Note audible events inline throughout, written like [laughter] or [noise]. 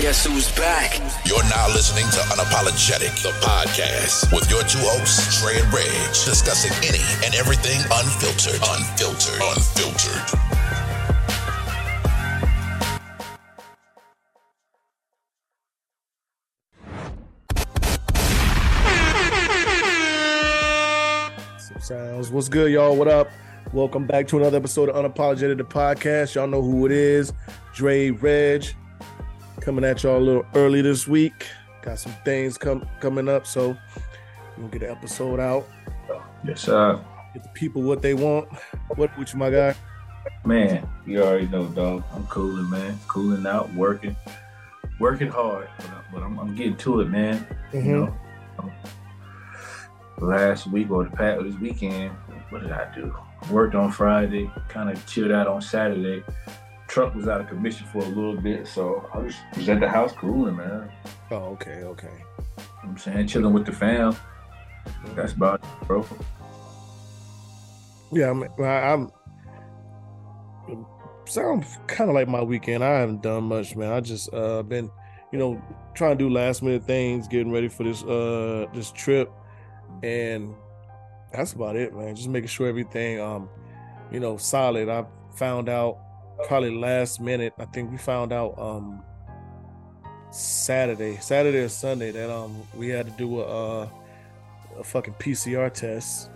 Guess who's back? You're now listening to Unapologetic, the podcast, with your two hosts, Trey and Reg, discussing any and everything unfiltered, unfiltered, unfiltered. Sounds. What's good, y'all? What up? Welcome back to another episode of Unapologetic the podcast. Y'all know who it is. Dre Reg coming at y'all a little early this week. Got some things come coming up, so we'll get an episode out. Yes, sir. Get the people what they want. What with you, my guy? Man, you already know, dog. I'm cooling, man. Cooling out, working, working hard, but, I, but I'm, I'm getting to it, man. Mhm. You know, last week or the past this weekend, what did I do? Worked on Friday, kind of chilled out on Saturday. Truck was out of commission for a little bit, so I was, was at the house cooling, man. Oh, okay, okay. You know I'm saying chilling with the fam. That's about it, bro. Yeah, I'm. I- I'm sound kind of like my weekend. I haven't done much, man. I just uh been, you know, trying to do last minute things, getting ready for this uh this trip, and that's about it, man. Just making sure everything um, you know, solid. I found out probably last minute. I think we found out um Saturday, Saturday or Sunday that um we had to do a uh, a fucking PCR test.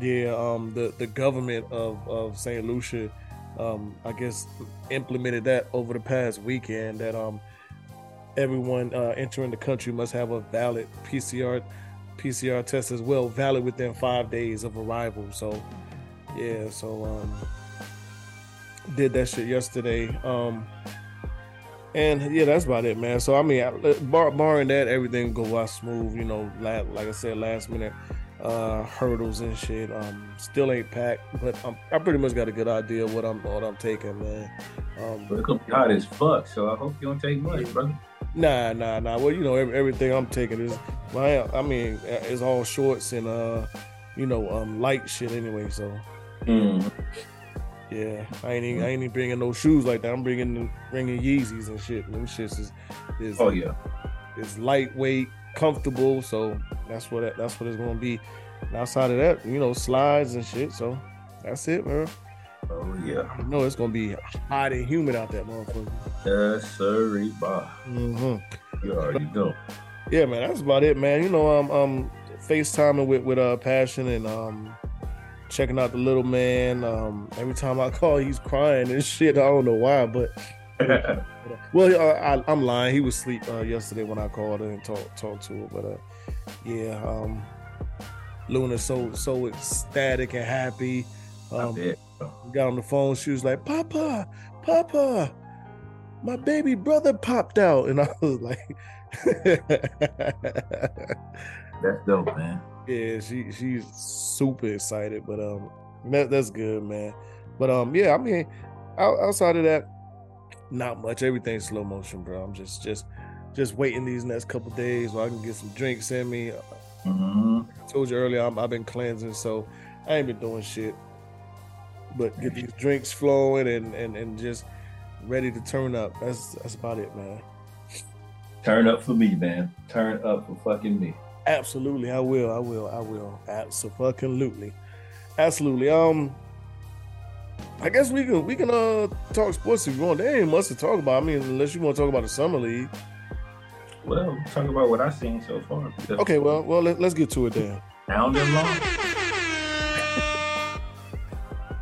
Yeah, um, the the government of of Saint Lucia, um, I guess implemented that over the past weekend that um everyone uh, entering the country must have a valid PCR PCR test as well, valid within five days of arrival. So, yeah, so um, did that shit yesterday. Um, and yeah, that's about it, man. So I mean, I- bar, barring that, everything go out smooth. You know, la- like I said, last minute uh hurdles and shit. Um, still ain't packed, but I'm, I pretty much got a good idea what I'm what I'm taking, man. Um, But it's gonna be hot as fuck, so I hope you don't take much, brother. Nah, nah, nah. Well, you know, every, everything I'm taking is my. I mean, uh, it's all shorts and uh, you know, um, light shit anyway. So Mm. Yeah, I ain't even, I ain't even bringing no shoes like that. I'm bringing bringing Yeezys and shit. Them shits is is Oh yeah. is lightweight, comfortable. So that's what that's what it's gonna be. And outside of that, you know, slides and shit. So that's it, man. Oh yeah. You know, it's gonna be hot and humid out that motherfucker. Yes, sir, Bob. hmm You already know. yeah, man, that's about it, man. You know, I'm um, um, FaceTiming with with uh passion and um, checking out the little man. Um, every time I call, he's crying and shit. I don't know why, but [laughs] well, uh, I, I'm lying. He was asleep uh, yesterday when I called and talked talked to her. But uh, yeah, um, Luna's so so ecstatic and happy. Um, got on the phone. She was like, "Papa, Papa, my baby brother popped out," and I was like, [laughs] That's dope, man. "Yeah, she she's super excited." But um, that that's good, man. But um, yeah, I mean, out, outside of that, not much. Everything's slow motion, bro. I'm just just just waiting these next couple days so I can get some drinks in me. hmm I told you earlier, I'm, I've been cleansing, so I ain't been doing shit. But get these drinks flowing and, and, and just ready to turn up. That's that's about it, man. Turn up for me, man. Turn up for fucking me. Absolutely, I will. I will. I will. Absolutely, absolutely. Um, I guess we can we can uh talk sports if you want. There ain't much to talk about. I mean, unless you want to talk about the summer league. Well, talk about what I've seen so far. Okay, well, well, let, let's get to it then. Down them long.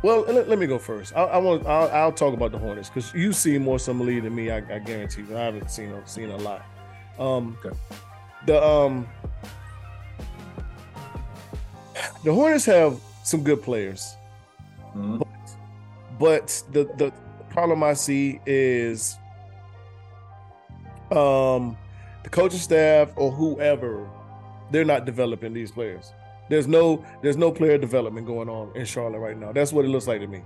Well, let, let me go first. I, I want. I'll, I'll talk about the Hornets because you see more summer league than me. I, I guarantee you. I haven't seen seen a lot. Um, Okay. the um, the Hornets have some good players, Mhm. but the the problem I see is, um, the coaching staff or whoever, they're not developing these players. There's no there's no player development going on in Charlotte right now. That's what it looks like to me.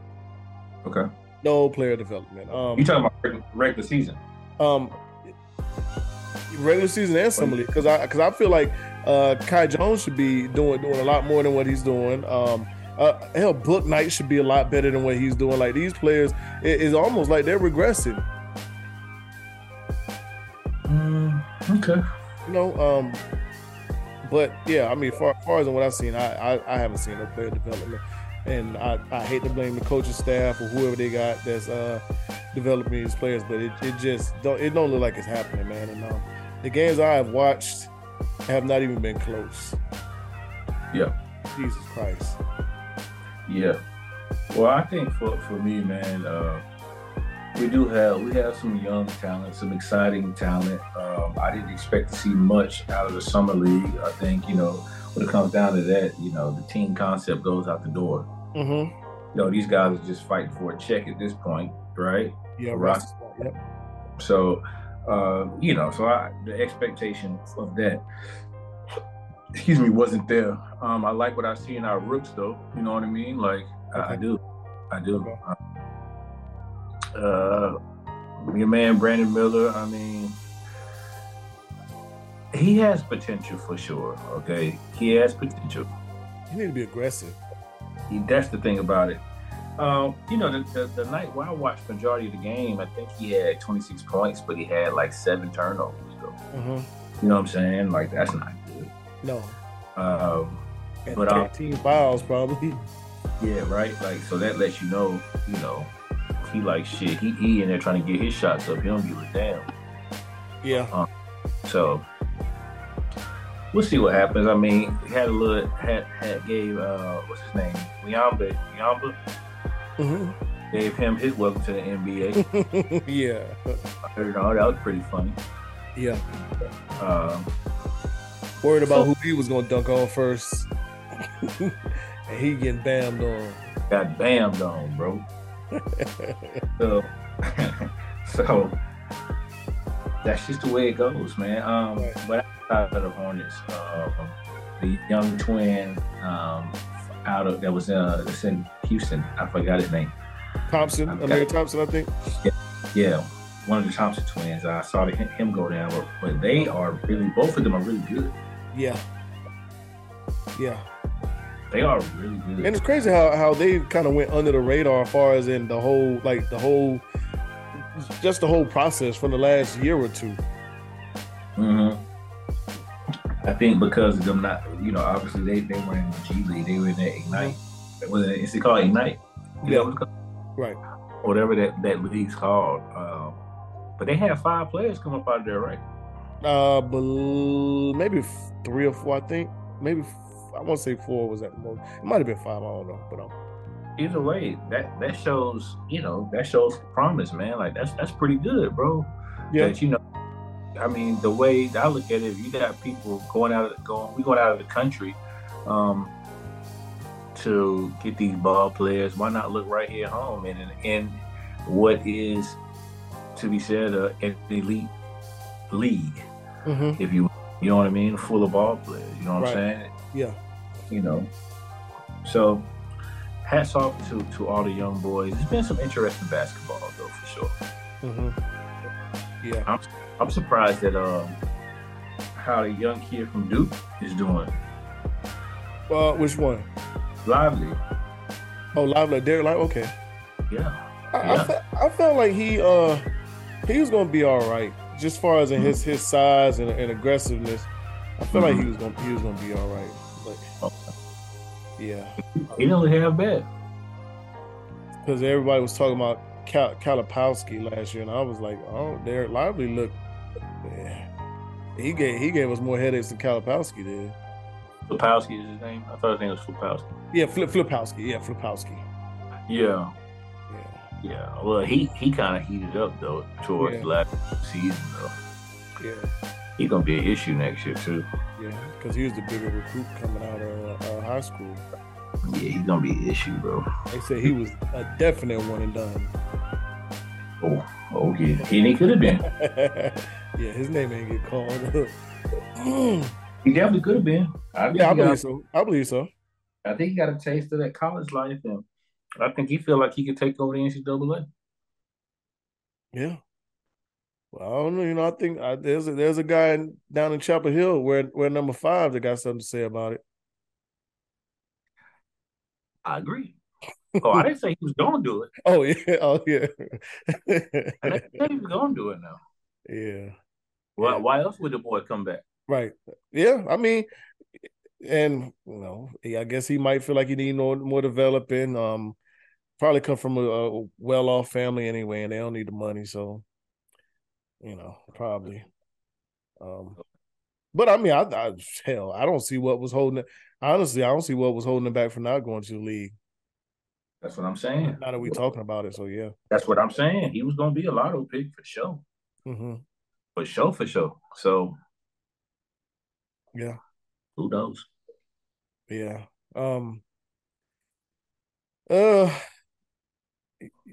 Okay. No player development. Um, You talking about regular season? um, regular season and summer league because I because I feel like uh, Kai Jones should be doing doing a lot more than what he's doing. Um, uh, hell, Bouknight should be a lot better than what he's doing. Like these players, it- it's almost like they're regressing. Okay. You know, um, but yeah, I mean, far, far as what I've seen, I, I, I haven't seen no player development, and I, I hate to blame the coaching staff or whoever they got that's uh developing these players, but it, it just don't it don't look like it's happening, man. And um, the games I have watched have not even been close. Yeah. Jesus Christ. Yeah. Well, I think for, for me, man, uh, we do have we have some young talent, some exciting talent. Um, I didn't expect to see much out of the summer league. I think you know when it comes down to that, you know, the team concept goes out the door. Mm-hmm. You know, these guys are just fighting for a check at this point, right? Yeah, Right. Yep. So, uh, you know, so I, the expectation of that, excuse me, wasn't there. Um, I like what I see in our rooks, though. You know what I mean? Like, I, I do, I do. Okay. Uh, your man Brandon Miller. I mean, he has potential for sure. Okay, he has potential. You need to be aggressive. He, that's the thing about it. Um, you know, the, the, the night where I watched majority of the game, I think he had 26 points, but he had like seven turnovers. Though. Mm-hmm. You know what I'm saying? Like that's not good. No. Um, And But, um, 13 fouls probably. yeah, right. Like so that lets you know, you know, he like shit. He he in there trying to get his shots up. He don't give a damn. Yeah. So we'll see what happens. I mean, he had a little had had gave uh what's his name? Yamba Yamba hmm gave him his welcome to the NBA. [laughs] yeah. you know, that was pretty funny. Yeah. Um, Worried about who he was gonna dunk on first. [laughs] and he getting bammed on. got bammed on, bro. [laughs] So, so that's just the way it goes, man. Um, Right. but outside of the Hornets, uh, the young twin um, out of that was uh, that's in Houston. I forgot his name. Thompson, Amen Thompson, I think. Yeah, yeah, one of the Thompson twins. I saw the, him go down, but, but they are really both of them are really good. Yeah. Yeah. They are really good. And it's crazy how, how they kind of went under the radar as far as in the whole like the whole just the whole process from the last year or two. Mm-hmm. I think because of them not, you know, obviously they, they were in the G League, they were in that Ignite. Was it, is it called Ignite? That called? Right. Whatever that, that league's called. Um, but they had five players come up out of there, right? Uh maybe three or four, I think. Maybe I want to say four was at the most. It might have been five, I don't know. But um Either way, that that shows, you know, that shows promise, man. Like that's that's pretty good, bro. yeah. That you know, I mean, the way I look at it, if you got people going out of going, we going out of the country, um, to get these ball players. Why not look right here at home and in what is to be said uh, an elite league, hmm if you you know what I mean, full of ball players. You know what Right. I'm saying? Yeah. You know, so hats off to to all the young boys. It's been some interesting basketball though, for sure. hmm Yeah. I'm surprised that um how the young kid from Duke is doing. Uh which one? Lively, Oh, Lively, Dereck Live. Okay. yeah. I, I, fe- I felt like he uh he was gonna be all right, just far as in Mm-hmm. his his size and, and aggressiveness. I felt like he was gonna he was gonna be all right. But yeah, He didn't look half bad. because everybody was talking about Cal- Kalipowski last year, and I was like, oh, Dereck Lively looked. Yeah. He gave he gave us more headaches than Kalipowski did. Flipowski is his name. I thought his name was Flipowski. Yeah, Flip Flipowski. Yeah, Flipowski. Yeah, Yeah. yeah. Well, he he kind of heated up though towards Yeah. last season though. Yeah. He gonna be an issue next year too. Yeah. Because he was the bigger recruit coming out of uh, high school. Yeah, he's gonna be an issue, bro. They said he was a definite one and done. Oh, oh yeah. And he could have been. [laughs] yeah, his name ain't get called. [clears throat] He definitely could have been. I yeah, I he got- believe so. I believe so. I think he got a taste of that college life, and I think he feel like he could take over the NCAA. Yeah. Well, I don't know. You know, I think I, there's a, there's a guy in, down in Chapel Hill where where number five that got something to say about it. I agree. Oh, I didn't say he was gonna do it. [laughs] Oh yeah. Oh yeah. I didn't say he was gonna do it now. [laughs] yeah. Why, why else would the boy come back? Right. Yeah. I mean, and you know, I guess he might feel like he need more more developing. Um, probably come from a, a well off family anyway, and they don't need the money, so you know, probably. Um, but I mean, I, I hell, I don't see what was holding it. Honestly, I don't see what was holding him back from not going to the league. That's what I'm saying. Now that we talking about it, so yeah. That's what I'm saying. He was going to be a lotto pick for sure. Mm-hmm. For sure, for sure. So, yeah. Who knows? Yeah. Um. Uh.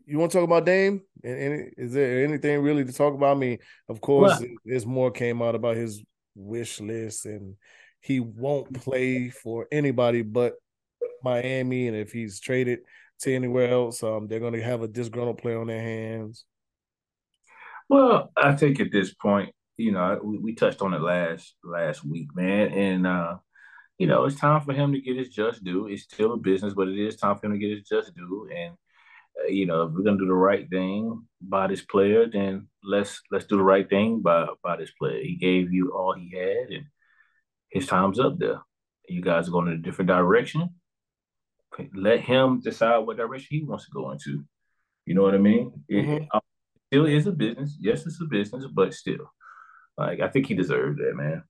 You want to talk about Dame? And, is there anything really to talk about? I mean, of course, there's more came out about his wish list, and he won't play for anybody but Miami. And if he's traded to anywhere else, um, they're going to have a disgruntled player on their hands. Well, I think at this point, you know, we, we touched on it last last week, man, and uh, you know, it's time for him to get his just due. It's still a business, but it is time for him to get his just due. And uh, you know, if we're gonna do the right thing by this player, then let's let's do the right thing by by this player. He gave you all he had, and his time's up there. You guys are going in a different direction. Let him decide what direction he wants to go into. You know what I mean? Mm-hmm. It still is a business. Yes, it's a business, but still, like I think he deserves that, man.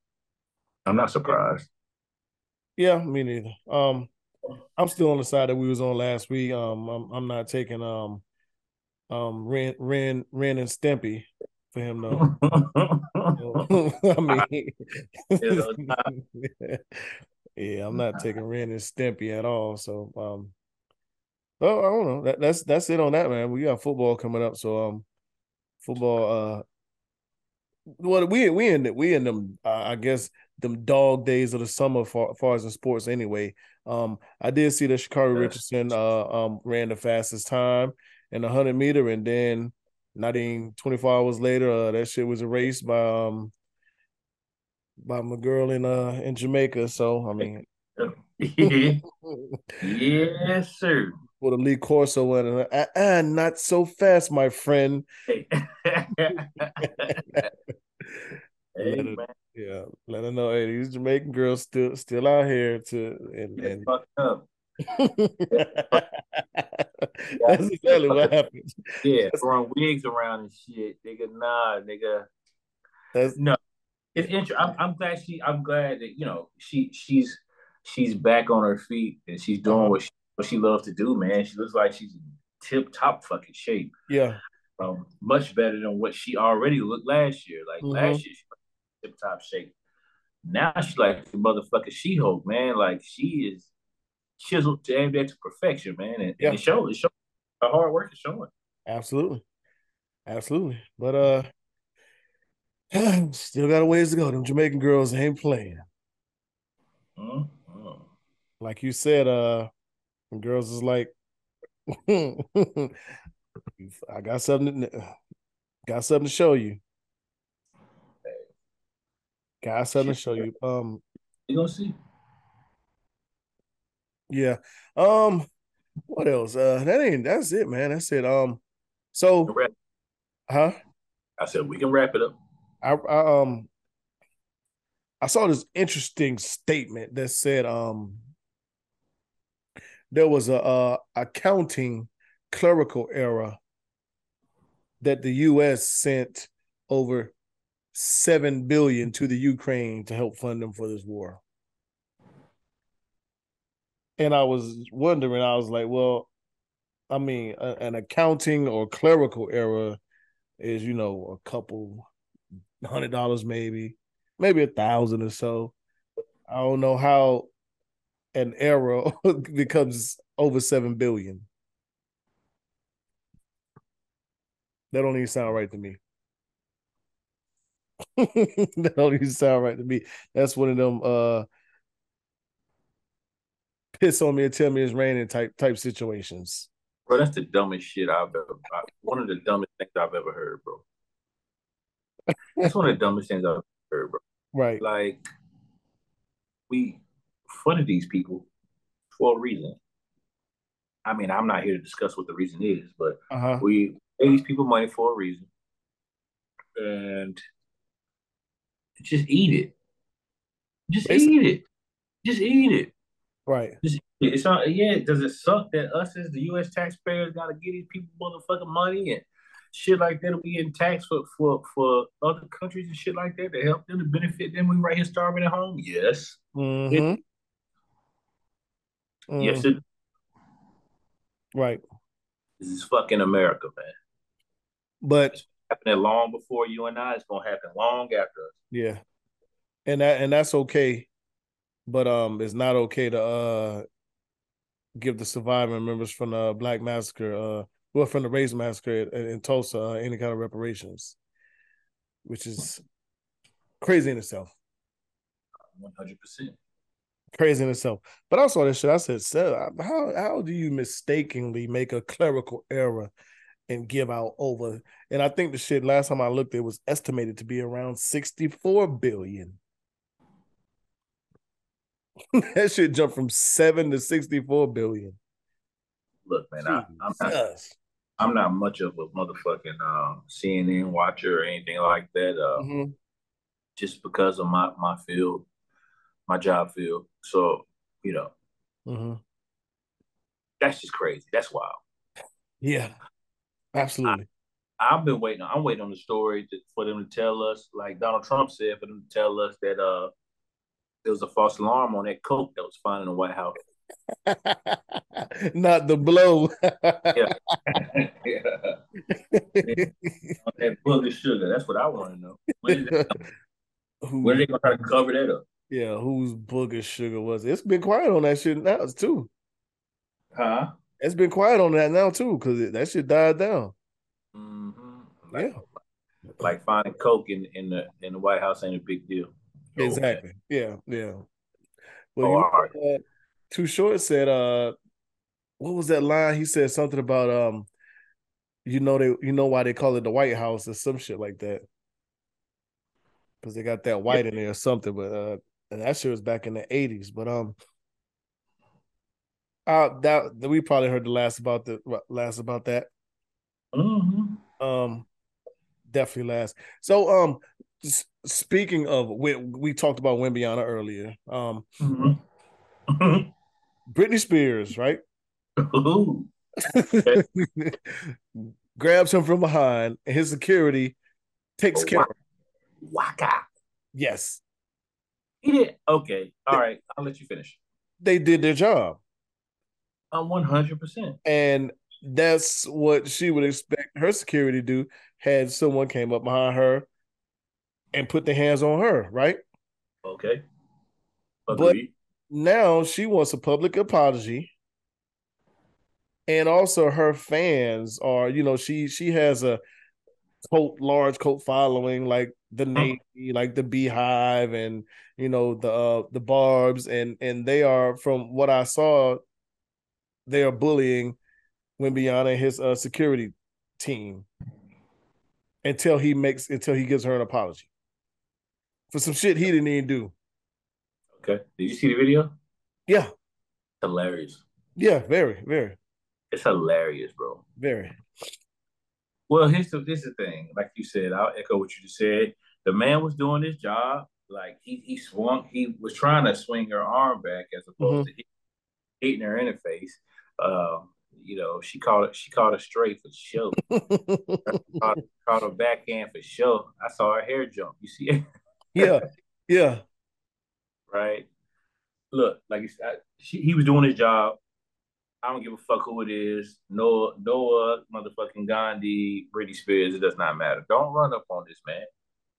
I'm not surprised. Yeah, me neither. Um, I'm still on the side that we was on last week. Um, I'm, I'm not taking um, um, Ren, Ren, Ren and Stimpy for him though. [laughs] [laughs] I mean, [laughs] yeah, I'm not taking Ren and Stimpy at all. So, um, well, I don't know. That, that's that's it on that, man. We got football coming up, so um, football. Uh, well, we we in we in them. Uh, I guess them dog days of the summer for far as in sports anyway. Um, I did see that Sha'Carri Richardson uh um ran the fastest time in the hundred meter, and then not even 24 hours later, uh, that shit was erased by um by my girl in uh in Jamaica. So I mean, [laughs] [laughs] yes, sir. For the Lee Corso one, and uh, uh, not so fast, my friend. Hey. [laughs] let her, yeah, let her know. Hey, these Jamaican girls still still out here to and and. [laughs] That's exactly what happened. Yeah, throwing wigs around and shit, nigga. Nah, nigga. That's no. It's interesting. I'm, I'm glad she. I'm glad that you know she she's she's back on her feet and she's doing what she what she loves to do. Man, she looks like she's tip top fucking shape. Yeah. Um, much better than what she already looked last year. Like mm-hmm. last year, she tip top shape. Now she's like the motherfucker She Hulk, man. Like she is chiseled to perfection, man. And, yeah. and it shows. It shows. Her hard work is showing. Absolutely, absolutely. But uh, [sighs] Still got a ways to go. Them Jamaican girls ain't playing. Mm-hmm. Like you said, uh, girls is like, [laughs] I got something, to, got something to show you. Got something to show you. Um, you gonna see? Yeah. Um, what else? Uh, that ain't. That's it, man. That's it. Um, so, huh? I said we can wrap it up. I, I um I saw this interesting statement that said um there was a, a accounting clerical error that the U.S. sent over seven billion to the Ukraine to help fund them for this war. And I was wondering, I was like, well, I mean, a, an accounting or clerical error is, you know, a couple hundred dollars maybe, maybe a thousand or so. I don't know how an error [laughs] becomes over seven billion. That don't even sound right to me. [laughs] that don't even sound right to me. That's one of them uh piss on me and tell me it's raining type type situations. Bro, that's the dumbest shit I've ever. One of the dumbest things I've ever heard, bro. That's one of the dumbest things I've ever heard, bro. Right. Like we funded these people for a reason. I mean, I'm not here to discuss what the reason is, but uh-huh. we pay these people money for a reason. And just eat it. Just Basically. eat it. Just eat it. Right. Just it's not yeah, does it suck that us as the US taxpayers gotta give these people motherfucking money and shit like that be in tax for, for for other countries and shit like that to help them to benefit them. We right here starving at home. Yes. Mm-hmm. It, mm. Yes. It, right. This is fucking America, man. But it's happening long before you and I. It's gonna happen long after us. Yeah, and that and that's okay, but um, it's not okay to uh give the surviving members from the Black Massacre uh well, from the race massacre in, in Tulsa, uh, any kind of reparations, which is crazy in itself. One hundred percent crazy in itself. But also this shit, I said, so how how do you mistakenly make a clerical error and give out over? And I think the shit last time I looked, it was estimated to be around sixty four billion. [laughs] that shit jumped from seven to sixty four billion. Look, man, I, am not, I'm not much of a motherfucking uh, CNN watcher or anything like that. Uh, mm-hmm. Just because of my my field, my job field. So you know, mm-hmm. that's just crazy. That's wild. Yeah, absolutely. I, have been waiting. I'm waiting on the story to, for them to tell us, like Donald Trump said, for them to tell us that uh there was a false alarm on that coke that was found in the White House. [laughs] Not the blow. yeah. [laughs] yeah. [laughs] that booger sugar. That's what I want to know. When, when are they gonna try to cover that up? Yeah, whose booger sugar was it? It's been quiet on that shit now too. Huh? It's been quiet on that now too, because that shit died down. Mm-hmm. Like, yeah. Like finding coke in, in the in the White House ain't a big deal. Exactly. Yeah, yeah. Well, oh, you, right. uh, Too Short said, uh, what was that line? He said something about um, you know they you know why they call it the White House or some shit like that. Because they got that white in there or something, but uh and that shit was back in the 80s. But um uh that, we probably heard the last about the last about that. Mm-hmm. Um definitely last. So um speaking of we we talked about Wembanyama earlier. Um mm-hmm. [laughs] Britney Spears, right? [laughs] grabs him from behind, and his security takes oh, care. Waka. Yes. He did. Okay. All right. I'll let you finish. They did their job. I'm 100%. And that's what she would expect her security to do had someone came up behind her and put their hands on her, right? Okay. Agreed. But now she wants a public apology. And also her fans are, you know, she she has a cult large cult following like the Navy, like the Beehive and you know the uh, the Barbs and and they are from what I saw they are bullying Wembanyama and his uh, security team until he makes until he gives her an apology for some shit he didn't even do. Okay. Did you see the video? Yeah. Hilarious. Yeah, very, very. It's hilarious, bro. Very. Well, here's the this is the thing. Like you said, I'll echo what you just said. The man was doing his job. Like he he swung, he was trying to swing her arm back as opposed mm-hmm. to hitting her in the face. Um, you know, she caught it. She caught it straight for sure. [laughs] caught, caught her backhand for sure. I saw her hair jump. You see it? yeah, yeah. [laughs] Right. Look, like she, he was doing his job. I don't give a fuck who it is. Noah, Noah, motherfucking Gandhi, Britney Spears. It does not matter. Don't run up on this man.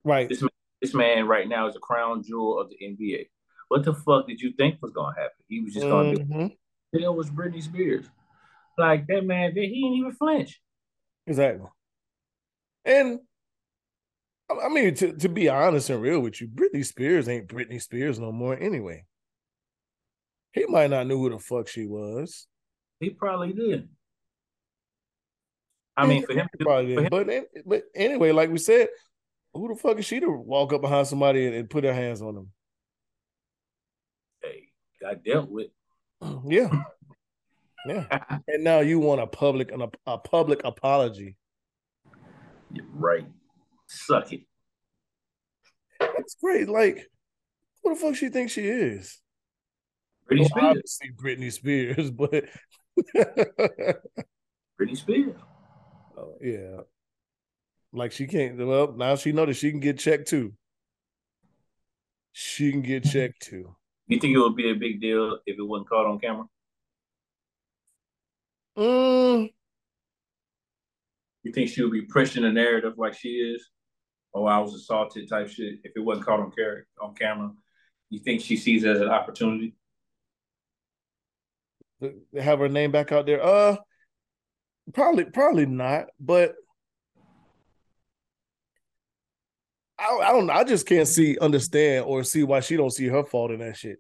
Right. This man, this man right now is a crown jewel of the NBA. What the fuck did you think was gonna happen? He was just gonna mm-hmm. do. Hell was Britney Spears. Like that man, he didn't even flinch. Exactly. And I mean, to, to be honest and real with you, Britney Spears ain't Britney Spears no more anyway. He might not know who the fuck she was. He probably did. I mean, for him, probably did. But but anyway, like we said, who the fuck is she to walk up behind somebody and, and put her hands on them? Hey, got dealt with. [clears throat] Yeah, yeah. [laughs] and now you want a public a, a public apology. Right. Suck it. That's great. Like, who the fuck she thinks she is? Britney Well, Spears. obviously Britney Spears, [laughs] but [laughs] Britney Spears. Oh, yeah. Like she can't. Well, now she know that she can get checked too. She can get checked too. You think it would be a big deal if it wasn't caught on camera? Mm, You think she would be pushing the narrative like she is? Oh, I was assaulted type shit. If it wasn't caught on car- on camera, you think she sees it as an opportunity? Have her name back out there. Uh, probably, probably not. But I, I don't. know. I just can't see, understand, or see why she don't see her fault in that shit.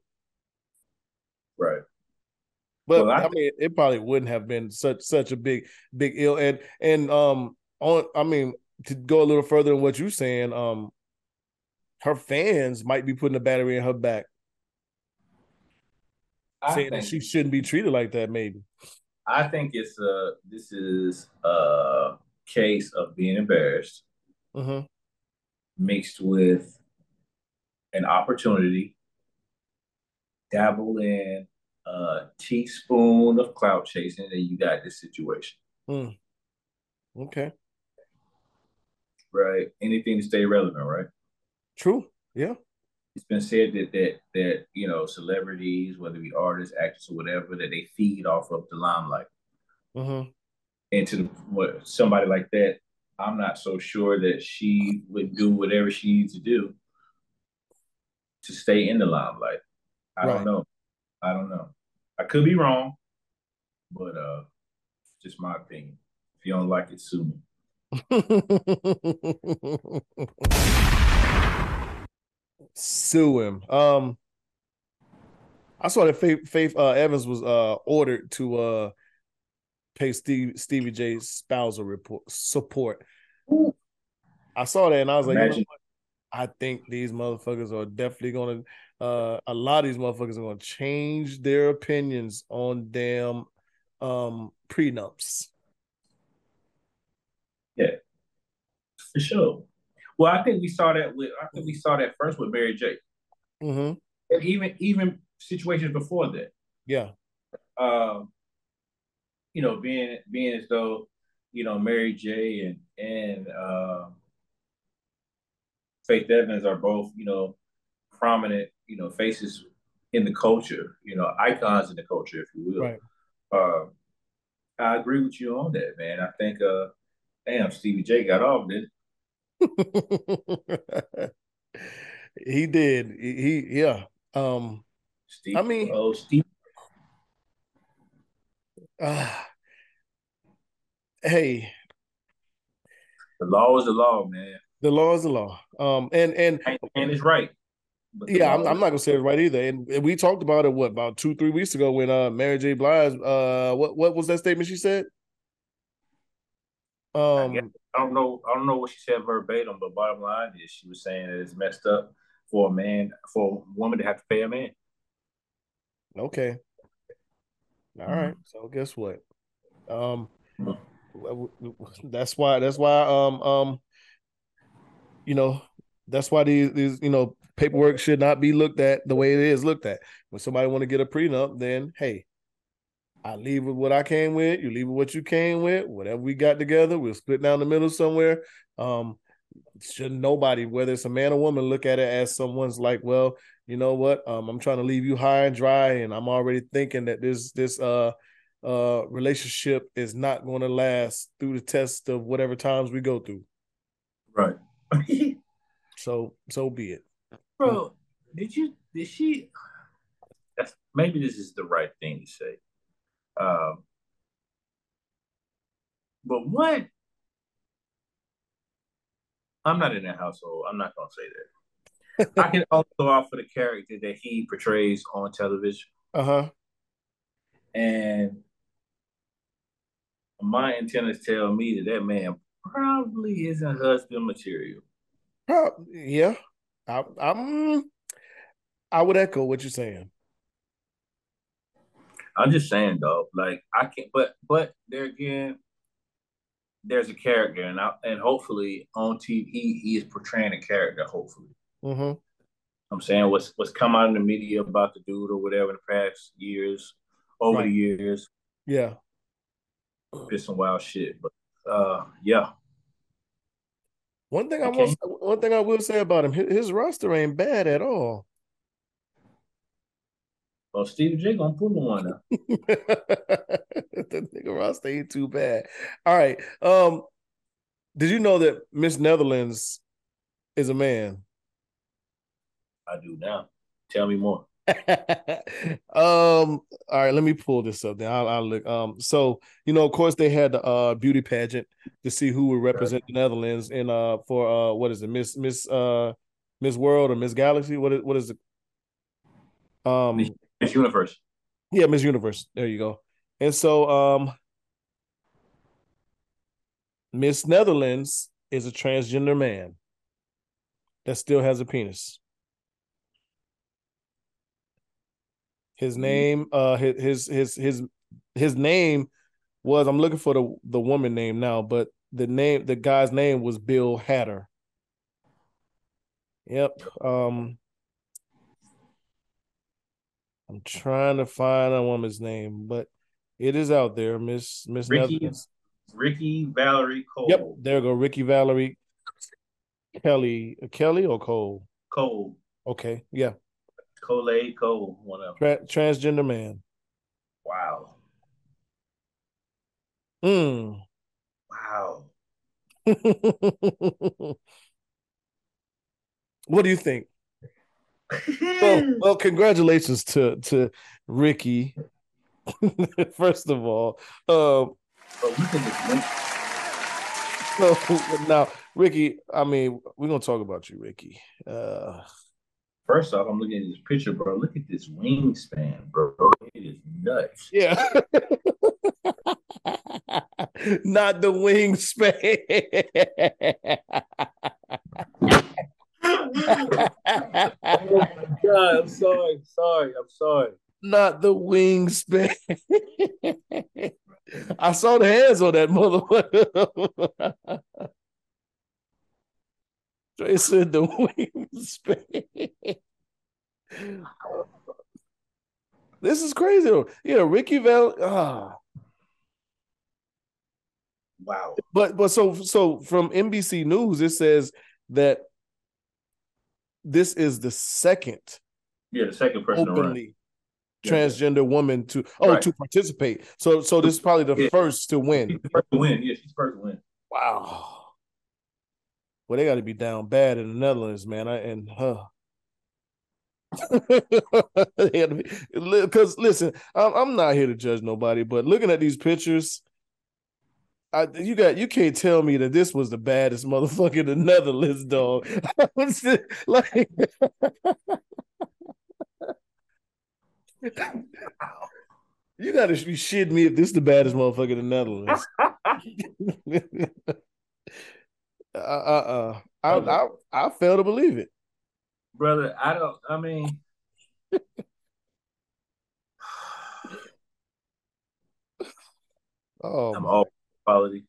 Right. But Well, I I, mean, it probably wouldn't have been such such a big big ill. And and um on I mean to go a little further in what you're saying, um, her fans might be putting a battery in her back, I saying that she shouldn't be treated like that. Maybe. I think it's a this is a case of being embarrassed Mm-hmm. mixed with an opportunity, dabble in a teaspoon of clout chasing, and you got this situation. Okay. Right. Anything to stay relevant, right? True. Yeah. It's been said that that that you know celebrities, whether it be artists, actors, or whatever, that they feed off of the limelight. Mm-hmm. And to the, what somebody like that, I'm not so sure that she would do whatever she needs to do to stay in the limelight. I Right. don't know. I don't know. I could be wrong, but uh, just my opinion. If you don't like it, sue me. [laughs] Sue him. Um, I saw that Faith, Faith uh, Evans was uh ordered to uh pay Steve Stevie J's spousal report support. Ooh. I saw that and I was like, you know what? I think these motherfuckers are definitely gonna uh a lot of these motherfuckers are gonna change their opinions on damn um prenups. Yeah, for sure. Well, I think we saw that with I think we saw that first with Mary J. Mm-hmm. And even even situations before that. Yeah. um, you know, being being as though you know Mary J. and and uh, Faith Evans are both you know prominent you know faces in the culture, you know icons in the culture, if you will. Right. Uh, I agree with you on that, man. I think, uh, damn, Stevie J got off, did [laughs] he did. He, he yeah. Um Steve? I mean- oh, Steve. ah. [sighs] hey, The law is the law, man, the law is the law. Um and and and, and it's right. Yeah, I'm, I'm not gonna say it right either. And, and we talked about it what about two, three weeks ago when uh Mary J. Blige uh what what was that statement she said? Um guess- I don't know. I don't know what she said verbatim, but bottom line is she was saying that it's messed up for a man, for a woman to have to pay a man. Okay. All Mhm. right. So guess what? Um Mhm. w- that's why that's why um um you know that's why these these you know paperwork should not be looked at the way it is looked at. When somebody want to get a prenup, then hey, I leave with what I came with, you leave with what you came with, whatever we got together, we'll split down the middle somewhere. Um should nobody, whether it's a man or woman, look at it as someone's like, well, you know what? Um, I'm trying to leave you high and dry, and I'm already thinking that this this uh uh relationship is not going to last through the test of whatever times we go through. Right. [laughs] So so be it. Bro, did you did she that's maybe this is the right thing to say. Um but what I'm not in that household. I'm not gonna say that. I can [laughs] only go off for the character that he portrays on television. Uh huh. And my antennas tell me that that man probably isn't husband material. yeah, I, I'm. I would echo what you're saying. I'm just saying though, like I can't. But but there again, there's a character, and I, and hopefully on TV he is portraying a character. Hopefully, Mm-hmm. I'm saying what's what's come out in the media about the dude or whatever in the past years, over Right. the years, Yeah. it's some wild shit. But uh, yeah, One thing I Okay. will one thing I will say about him, his roster ain't bad at all. Well, Steve J gonna pull one up. [laughs] the nigga roster ain't too bad. All right. Um, did you know that Miss Netherlands is a man? I do now. Tell me more. [laughs] um all right let me pull this up then I'll, I'll look um so you know of course they had the uh beauty pageant to see who would represent the netherlands in uh for uh what is it miss miss uh miss world or miss galaxy what is what is it um Miss- Universe. yeah miss universe. There you go. And so um miss netherlands is a transgender man that still has a penis. His name uh his his his his, his name was i'm looking for the the woman name now but the name the guy's name was bill hatter. Yep um i'm trying to find a woman's name but it is out there miss miss Rikkie Netherlands. Rikkie Valerie Cole. yep there go rikkie valerie kelly kelly or cole Cole. okay yeah Cole A. Cole. Them. Tra- transgender man Wow. mm. Wow. [laughs] what do you think well, [laughs] well, congratulations to to Rikkie. [laughs] First of all, um, But look at this link. so now Rikkie, I mean, we're gonna talk about you, Rikkie. Uh, First off, I'm looking at this picture, bro. Look at this wingspan, bro. It is nuts. yeah, [laughs] not the wingspan. God, I'm sorry. Sorry. I'm sorry. not the wingspan. I saw the hands on that motherfucker. Trey said the wingspan. this is crazy. though. Yeah, Rikkie Val. Ah. Wow. But but so so from NBC News, it says that this is the second Yeah, the second person openly Yeah. transgender woman to oh Right. to participate. So so this is probably the Yeah. first to win. first to win. Yeah, she's the first to win. Wow. Well, they got to be down bad in the Netherlands, man. I and huh. [laughs] Because listen, I'm, I'm not here to judge nobody, but looking at these pictures, I you got you can't tell me that this was the baddest motherfucker in the Netherlands, dog. [laughs] Like, [laughs] you got to be shitting me if this is the baddest motherfucker in the Netherlands. [laughs] uh, uh, uh, I, I, I fail to believe it. Brother, I don't, I mean, Oh, I'm all quality.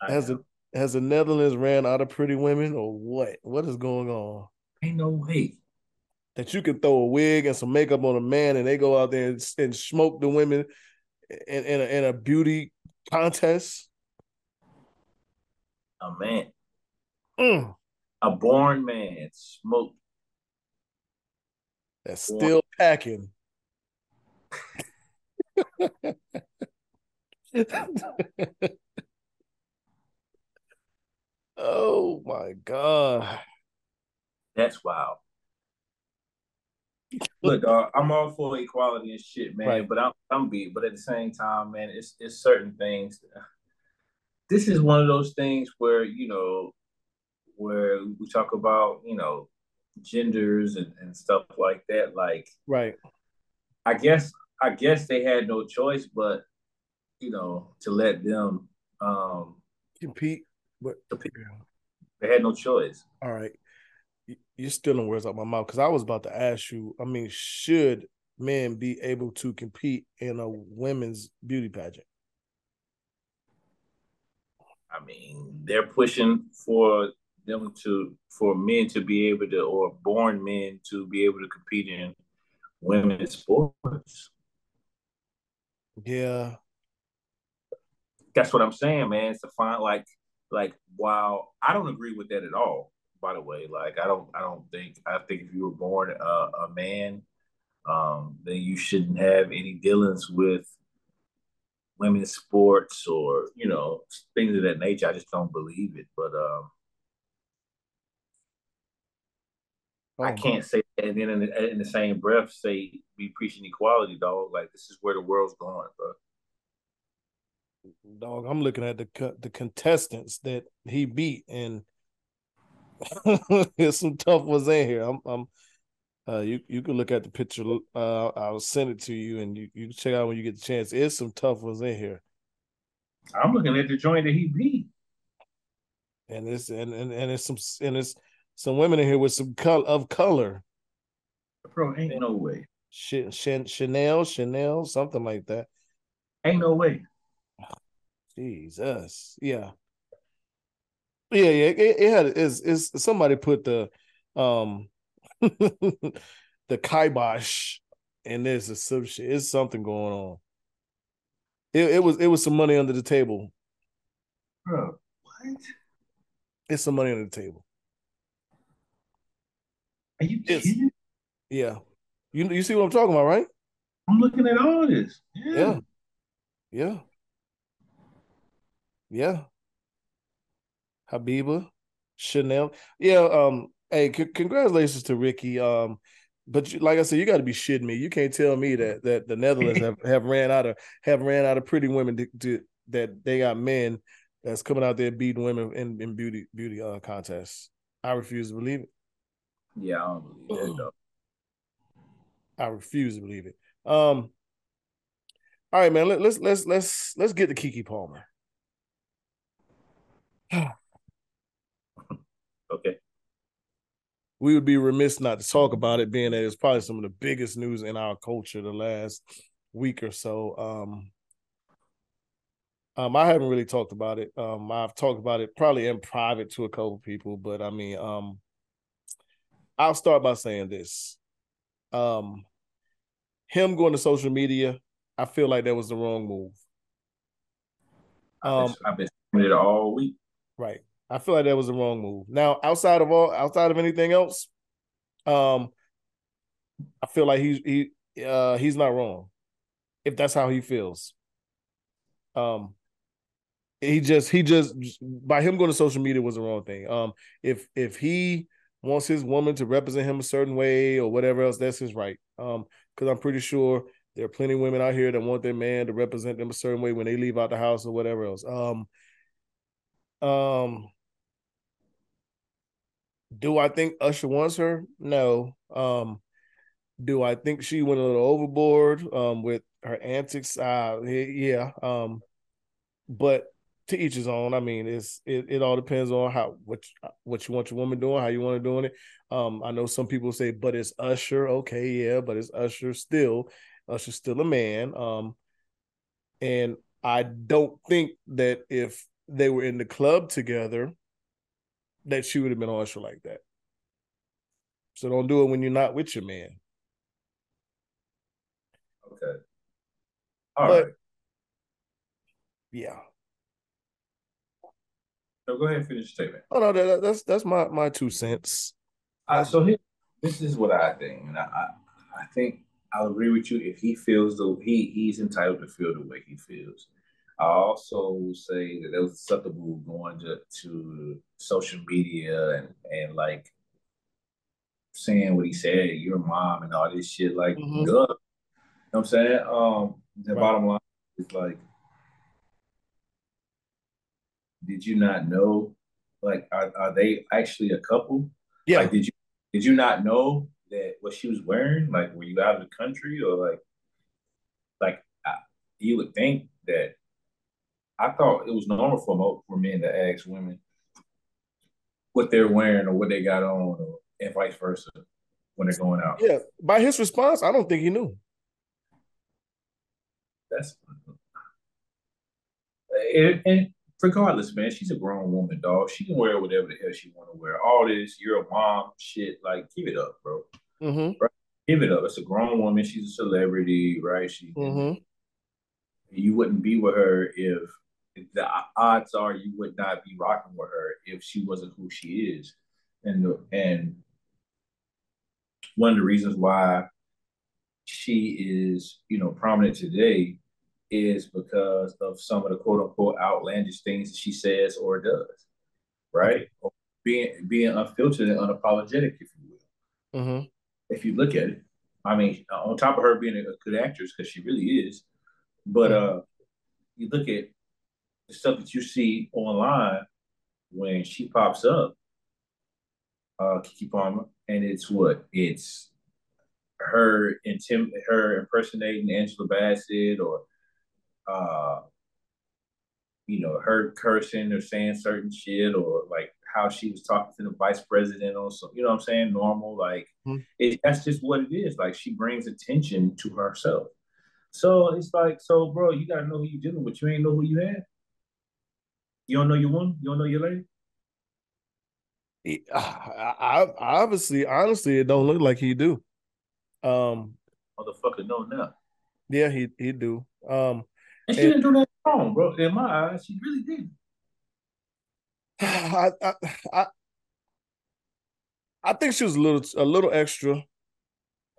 I has the has the Netherlands ran out of pretty women or what? What is going on? Ain't no way. That you can throw a wig and some makeup on a man and they go out there and, and smoke the women in, in, a, in a beauty contest? A man, Mm, a born man, smoked. that's still packing. [laughs] [laughs] oh my god. That's wild. [laughs] Look, I'm all for equality and shit, man. Right. But I'm I'm beat. But at the same time, man, it's it's certain things. This is one of those things where you know, where we talk about you know, genders and, and stuff like that. Like, Right. I guess I guess they had no choice but you know to let them. Um, Compete. But Compete. they had no choice. all right. You- You're stealing words out my mouth because I was about to ask you. I mean, should men be able to compete in a women's beauty pageant? I mean, they're pushing for them to for men to be able to or born men to be able to compete in women's sports. Yeah. That's what I'm saying, man. It's to find like like while I don't agree with that at all, by the way. Like I don't I don't think I think if you were born a, a man, um, then you shouldn't have any dealings with women's sports or, you know, things of that nature. I just don't believe it. But um I Oh, can't say that and then in the, in the same breath say be preaching equality, dog. Like this is where the world's going, bro. Dog, I'm looking at the co- the contestants that he beat, and there's [laughs] some tough ones in here. I'm, I'm uh, you you can look at the picture. Uh, I'll send it to you, and you you can check out when you get the chance. There's some tough ones in here, I'm looking at the joint that he beat. and it's and and and it's some and it's some women in here with some color of color. Bro, ain't no way. Ch- Ch- Chanel, Chanel, something like that. Ain't no way. Jesus, yeah, yeah, yeah. It, it had is is somebody put the um [laughs] the kibosh and there's a some shit. It's something going on. It, it was it was some money under the table. Bro, what? It's some money under the table. Are you kidding? Yeah, you you see what I'm talking about, right? I'm looking at all this. Yeah, yeah, yeah. Habiba, Chanel. Yeah. Um. Hey, c- congratulations to Rikkie. Um. But you, like I said, you got to be shitting me. You can't tell me that [laughs] that the Netherlands have, have ran out of have ran out of pretty women to, to, that they got men that's coming out there beating women in, in beauty beauty uh, contests. I refuse to believe it. Yeah, I don't believe that, though. I refuse to believe it. Um. All right, man. Let, let's let's let's let's get to Keke Palmer. [sighs] Okay. we would be remiss not to talk about it, being that it's probably some of the biggest news in our culture the last week or so. Um, um, I haven't really talked about it. Um, I've talked about it probably in private to a couple people, but I mean, um, I'll start by saying this. Um, him going to social media, I feel like that was the wrong move. I've Um, been, I've been saying it all week. Right. I feel like that was the wrong move. Now, outside of all, outside of anything else, um, I feel like he's he uh he's not wrong. If that's how he feels. Um he just he just by him going to social media was the wrong thing. Um if if he wants his woman to represent him a certain way or whatever else, that's his right. Um, because I'm pretty sure there are plenty of women out here that want their man to represent them a certain way when they leave out the house or whatever else. Um um do I think Usher wants her? No. Um, do I think she went a little overboard um, with her antics? Uh, yeah. Um, but to each his own. I mean, it's it, it all depends on how what what you want your woman doing, how you want her doing it. Um, I know some people say, but it's Usher. Okay, yeah, but it's Usher still. Usher's still a man. Um, and I don't think that if they were in the club together, that she would have been on like that. So don't do it when you're not with your man. Okay. All right. But- Yeah. So go ahead and finish your statement. Oh no, that, that's that's my my two cents. Uh, so this is what I think, and I, I, I think I'll agree with you. If he feels the he he's entitled to feel the way he feels. I also will say that there was acceptable going to to social media and and like saying what he said, your mom and all this shit. Like, Mhm. duh. You know what I'm saying? Um, the Right. bottom line is like, did you not know? Like, are, are they actually a couple? Yeah, Like, did you did you not know that what she was wearing? Like, were you out of the country or like, like I, you would think that? I thought it was normal for for men to ask women what they're wearing or what they got on, or, and vice versa when they're going out. yeah. By his response, I don't think he knew. That's and, and regardless, man, she's a grown woman, dog. She can wear whatever the hell she want to wear. All this, you're a mom, shit. Like, give it up, bro. Mm-hmm. Right? Give it up. It's a grown woman. She's a celebrity, right? She. Mm-hmm. You wouldn't be with her if the odds are you would not be rocking with her if she wasn't who she is, and the, and one of the reasons why she is, you know, prominent today is because of some of the quote unquote outlandish things that she says or does, right? Being being unfiltered and unapologetic, if you will. Mm-hmm. If you look at it, I mean, on top of her being a good actress, because she really is, but uh, you look at the stuff that you see online when she pops up, uh, Keke Palmer, and it's what? It's her intim her impersonating Angela Bassett or uh you know her cursing or saying certain shit or like how she was talking to the vice president or so you know what I'm saying? Normal like mm-hmm. it, that's just what it is. Like she brings attention to herself. So it's like so bro you gotta know who you're dealing with. You ain't know who you had you don't know your woman you don't know you lady? I, I, obviously honestly it don't look like he do um, motherfucker know now. Yeah, he he do. Um, and she and, didn't do that wrong, bro. In my eyes, she really did. [sighs] I, I I I think she was a little a little extra.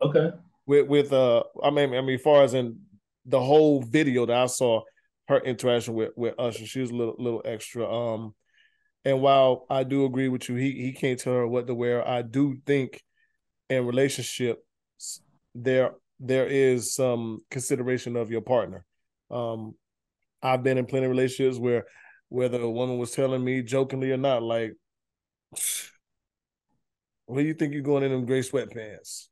Okay. With with uh, I mean, I mean, as far as in the whole video that I saw, her interaction with with Usher, she was a little little extra. Um, and while I do agree with you, he he can't tell her what to wear. I do think in relationship there there is some consideration of your partner. Um, I've been in plenty of relationships where whether a woman was telling me jokingly or not, like, where you think you're going in them gray sweatpants?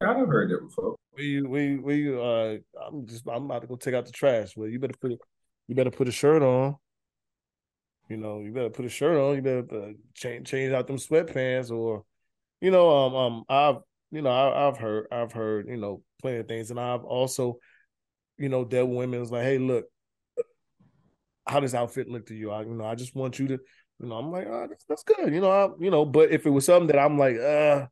Yeah, I've heard that before. You, where you, uh, I'm just, I'm about to go take out the trash. Well, you better put, you better put a shirt on. You know, you better put a shirt on. You better uh, change, change out them sweatpants, or, you know, um, um, I've you know, I, have heard, I've heard, you know, plenty of things, and I've also, you know, dealt with women. It's like, hey, look, how does outfit look to you? I, you know, I just want you to, you know, I'm like, oh, that's, that's good, you know, I, you know. But if it was something that I'm like, uh,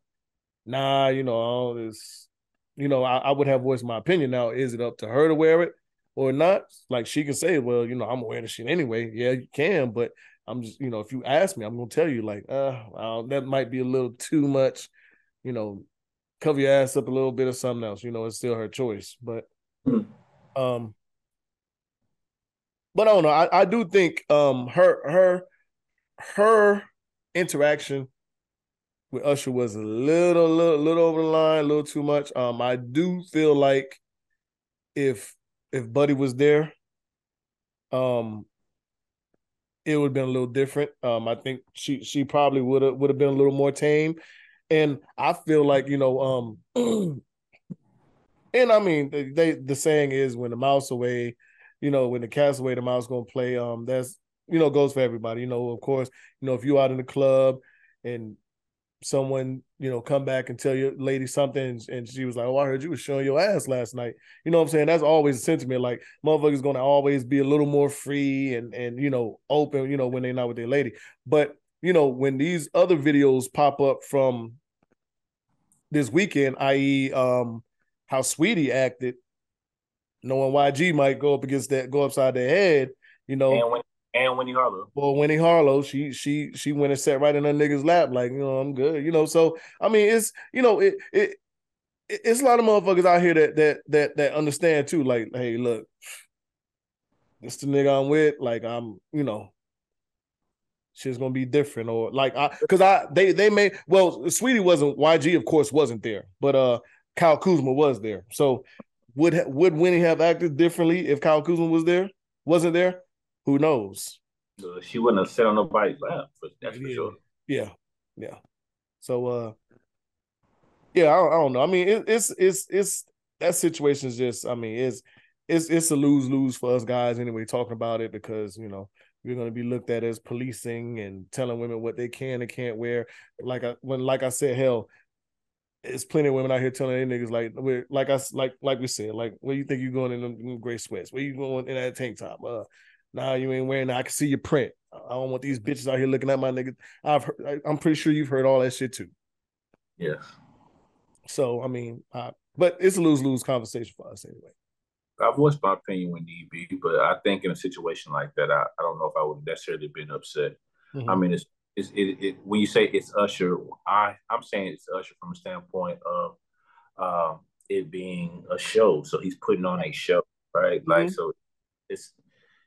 nah, you know, all this, you know, I, I would have voiced my opinion. Now, is it up to her to wear it or not? Like she can say, well, you know, I'm wearing the shit anyway. Yeah, you can, but I'm just, you know, if you ask me, I'm gonna tell you, like, uh, uh that might be a little too much, you know, cover your ass up a little bit or something else. You know, it's still her choice. But mm. um but I don't know. I, I do think um her her her interaction with Usher was a little, little, little over the line, a little too much. Um, I do feel like if if Buddy was there, um, it would have been a little different. Um, I think she she probably would have would have been a little more tame. And I feel like, you know, um [clears throat] and I mean they the saying is when the mouse away, you know, when the cat's away, the mouse gonna play. Um that's you know, goes for everybody. You know, of course, you know, if you out in the club and someone, you know, come back and tell your lady something and she was like, Oh, I heard you was showing your ass last night. You know what I'm saying? That's always a sentiment. Like motherfuckers gonna always be a little more free and and you know, open, you know, when they're not with their lady. But you know, when these other videos pop up from this weekend, i.e., um, how Saweetie acted, knowing YG might go up against that, go upside their head, you know. And, Winnie Harlow. Well, Winnie Harlow, she she she went and sat right in her nigga's lap, like, you know, I'm good, you know. So I mean, it's you know, it it it's a lot of motherfuckers out here that that that that understand too. Like, hey, look, it's the nigga I'm with. Like, I'm, you know, shit's gonna be different or like I because I they they made well Saweetie wasn't YG of course wasn't there but uh Kyle Kuzma was there so would would Winnie have acted differently if Kyle Kuzma was there wasn't there who knows she wouldn't have sat on nobody's lap but that's for sure yeah yeah so uh yeah I, I don't know I mean it, it's it's it's that situation is just I mean it's it's it's a lose lose for us guys anyway talking about it because you know we're going to be looked at as policing and telling women what they can and can't wear. Like I when like I said, hell, it's plenty of women out here telling any niggas like we're like I like like we said, like where you think you're going in them gray sweats? Where you going in that tank top? Uh, Nah, you ain't wearing that. I can see your print. I don't want these bitches out here looking at my niggas. I've heard, I'm pretty sure you've heard all that shit too. Yes. So I mean, uh, but it's a lose lose conversation for us anyway. I've voiced my opinion when need be, but I think in a situation like that, I, I don't know if I would necessarily been upset. Mm-hmm. I mean, it's, it's it, it, when you say it's Usher, I I'm saying it's Usher from a standpoint of um, it being a show. So he's putting on a show, right? Mm-hmm. Like so, it's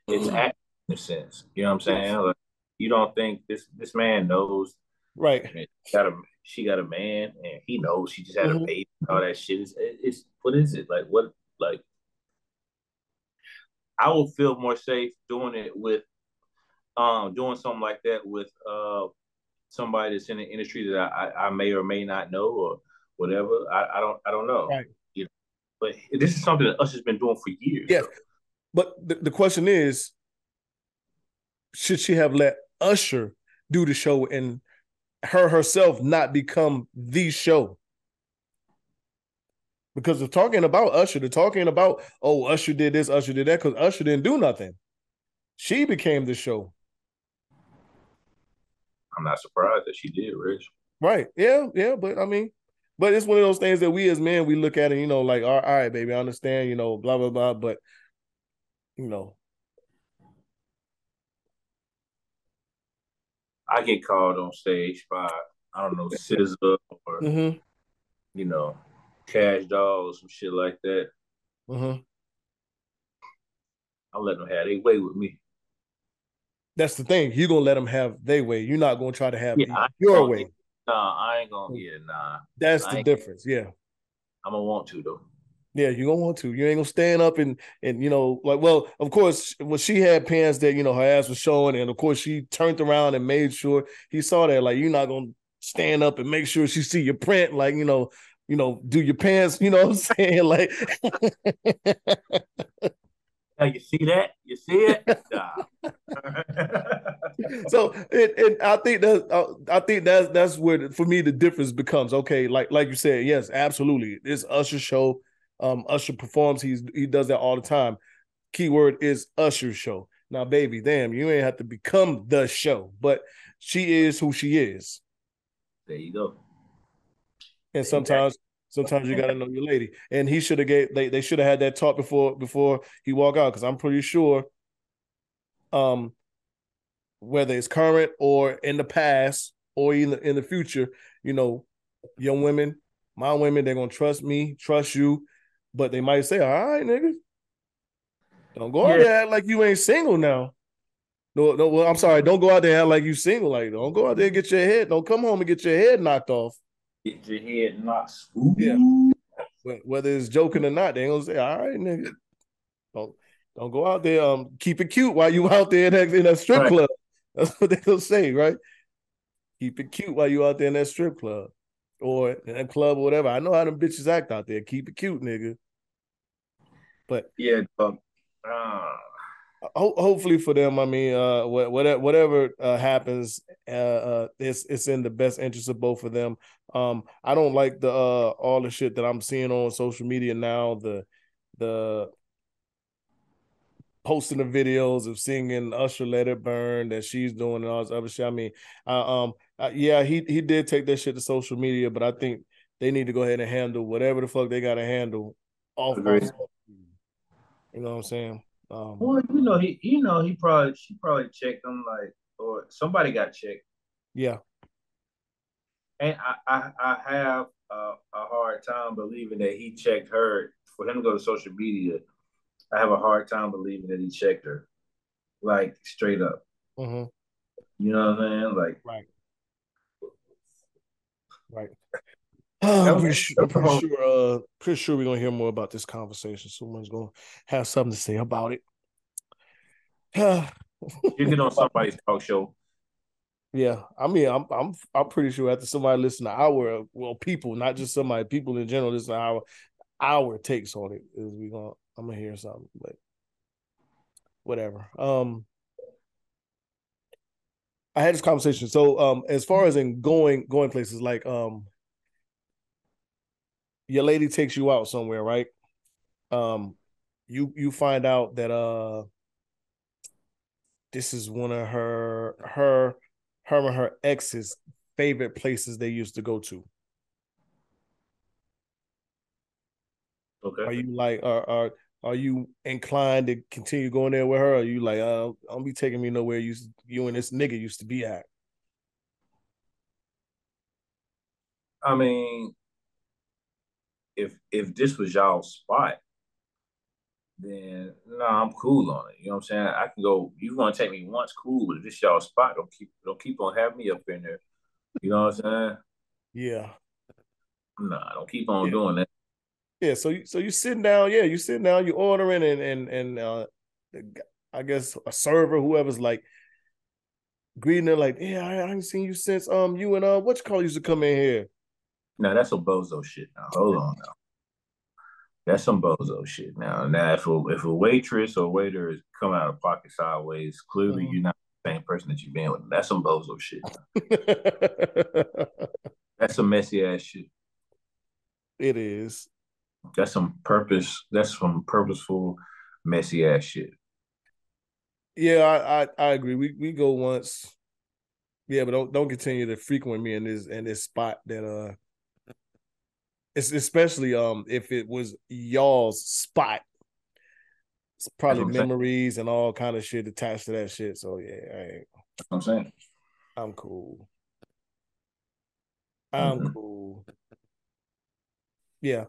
it's mm-hmm. acting in a sense. You know what I'm saying? Like, you don't think this this man knows, right? Got a she got a man, and he knows she just had mm-hmm. a baby. All that shit is it's what is it like? What like? I would feel more safe doing it with, um, doing something like that with uh somebody that's in the industry that I, I may or may not know or whatever. I, I don't I don't know. Right. You know, but this is something that us has been doing for years. Yes. But the, the question is, should she have let Usher do the show and her herself not become the show? Because they're talking about Usher, they're talking about, oh, Usher did this, Usher did that, because Usher didn't do nothing. She became the show. I'm not surprised that she did, Rich. Right. Yeah, yeah. But I mean, but it's one of those things that we as men we look at it, you know, like, all right, baby, I understand, you know, blah blah blah. But you know, I get called on stage by I don't know SZA or mm-hmm. you know Cash Doll or some shit like that. Mm-hmm. I'm letting them have their way with me. That's the thing. You're gonna let them have their way. You're not gonna try to have yeah, your way. Nah, I ain't gonna. Yeah, nah. That's the difference. Yeah. I'm gonna want to though. Yeah, you're gonna want to. You ain't gonna stand up and and you know, like well, of course, when she had pants that, you know, her ass was showing, and of course she turned around and made sure he saw that. Like, you're not gonna stand up and make sure she see your print, like, you know, you know, do your pants, you know what I'm [laughs] saying? Like Now you see that? You see it? [laughs] Nah. [laughs] so and I think that uh, I think that's that's where for me the difference becomes okay. Like like you said, yes, absolutely. It's Usher show. Um, Usher performs. He's he does that all the time. Keyword is Usher show. Now, baby, damn, you ain't have to become the show, but she is who she is. There you go. And sometimes Sometimes you got to know your lady. And he should have gave they, they should have had that talk before before he walk out because I'm pretty sure um whether it's current or in the past or in the in the future, you know, young women, my women, they're gonna trust me, trust you, but they might say, All right, nigga. Don't go yeah. out there like you ain't single now. No, no, well, I'm sorry. Don't go out there like you single. Like, don't go out there and get your head. Don't come home and get your head knocked off get your head knocked. Ooh. Yeah. Whether it's joking or not, they gonna say, "All right, nigga, don't don't go out there. Um, keep it cute while you [laughs] out there in that, in that strip right. club." That's what they gonna say, right? Keep it cute while you out there in that strip club or in that club or whatever. I know how them bitches act out there. Keep it cute, nigga. But yeah, um, uh, ho- hopefully for them, I mean, uh, whatever whatever uh, happens, uh, uh, it's it's in the best interest of both of them. Um, I don't like the uh all the shit that I'm seeing on social media now. The the posting the videos of singing Usher "Let It Burn" that she's doing and all this other shit. I mean, uh, um, uh, yeah, he he did take that shit to social media, but I think they need to go ahead and handle whatever the fuck they got to handle off. off you know what I'm saying? Um, well, you know, he you know he probably she probably checked them like or somebody got checked. Yeah. And I I, I have a, a hard time believing that he checked her for him to go to social media. I have a hard time believing that he checked her, like straight up. Mm-hmm. You know what I'm saying? Like right, right. [sighs] I'm pretty sure, I'm pretty sure, uh, pretty sure we're gonna hear more about this conversation. Someone's gonna have something to say about it. [sighs] you get on somebody's talk show. Yeah, I mean, I'm I'm I'm pretty sure after somebody listen to our well, people, not just somebody, people in general listen to our our takes on it. Is we gonna I'm gonna hear something, but whatever. Um, I had this conversation. So, um, as far as in going going places like um your lady takes you out somewhere, right? Um, you you find out that uh this is one of her her her and her ex's favorite places they used to go to. Okay. Are you like are are are you inclined to continue going there with her? Or are you like, uh, don't be taking me nowhere you you and this nigga used to be at? I mean, if if this was y'all spot, then no, nah, I'm cool on it. You know what I'm saying? I can go. You want to take me once, cool. But if this y'all spot, don't keep don't keep on having me up in there. You know what I'm saying? Yeah. Nah, don't keep on yeah. doing that. Yeah, so you so you sitting down, yeah, you sitting down, you ordering, and and and uh, I guess a server, whoever's like greeting her, like, yeah, I, I haven't seen you since um you and uh what you call used to come in here. No, that's some bozo shit. Now hold on now. That's some bozo shit. Now, now if a if a waitress or waiter is coming out of pocket sideways, clearly mm-hmm. you're not the same person that you've been with. That's some bozo shit. [laughs] that's some messy ass shit. It is. That's some purpose. That's some purposeful, messy ass shit. Yeah, I, I, I agree. We we go once. Yeah, but don't don't continue to frequent me in this in this spot that uh it's especially um if it was y'all's spot. It's probably memories saying. and all kind of shit attached to that shit. So yeah, I, I'm saying I'm cool. I'm mm-hmm. cool. Yeah,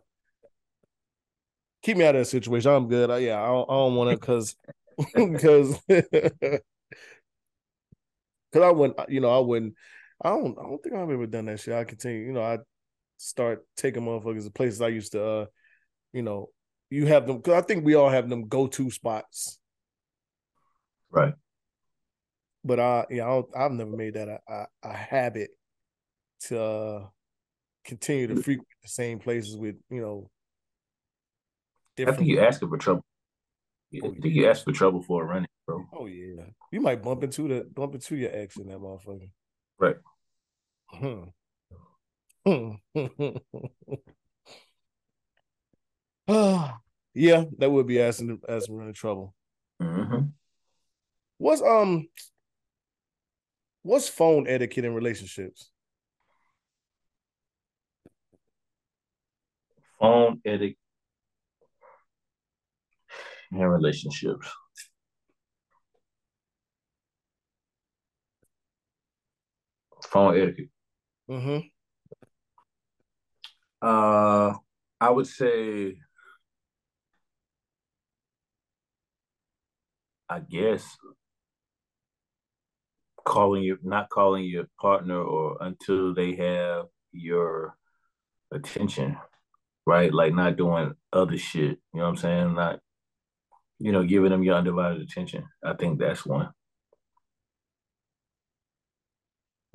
keep me out of that situation. I'm good. I, yeah, I don't, don't want to because because [laughs] because [laughs] I wouldn't. You know, I wouldn't. I don't. I don't think I've ever done that shit. I continue. You know, I start taking motherfuckers to places I used to. uh You know, you have them because I think we all have them go to spots. Right. But I, yeah, I have never made that a, a, a habit to uh, continue to frequent the same places with you know I think you asking for trouble. Yeah, oh, I think you asked for trouble for a running, bro. Oh yeah, you might bump into the bump into your ex in that motherfucker. Right. Hmm. [laughs] yeah, that would be asking asking running trouble. Mm-hmm. What's um what's phone etiquette in relationships? Phone etiquette in relationships. Phone etiquette. Mm-hmm. Uh, I would say, I guess, calling you, not calling your partner or until they have your attention, right? Like not doing other shit. You know what I'm saying? Not you know, giving them your undivided attention. I think that's one.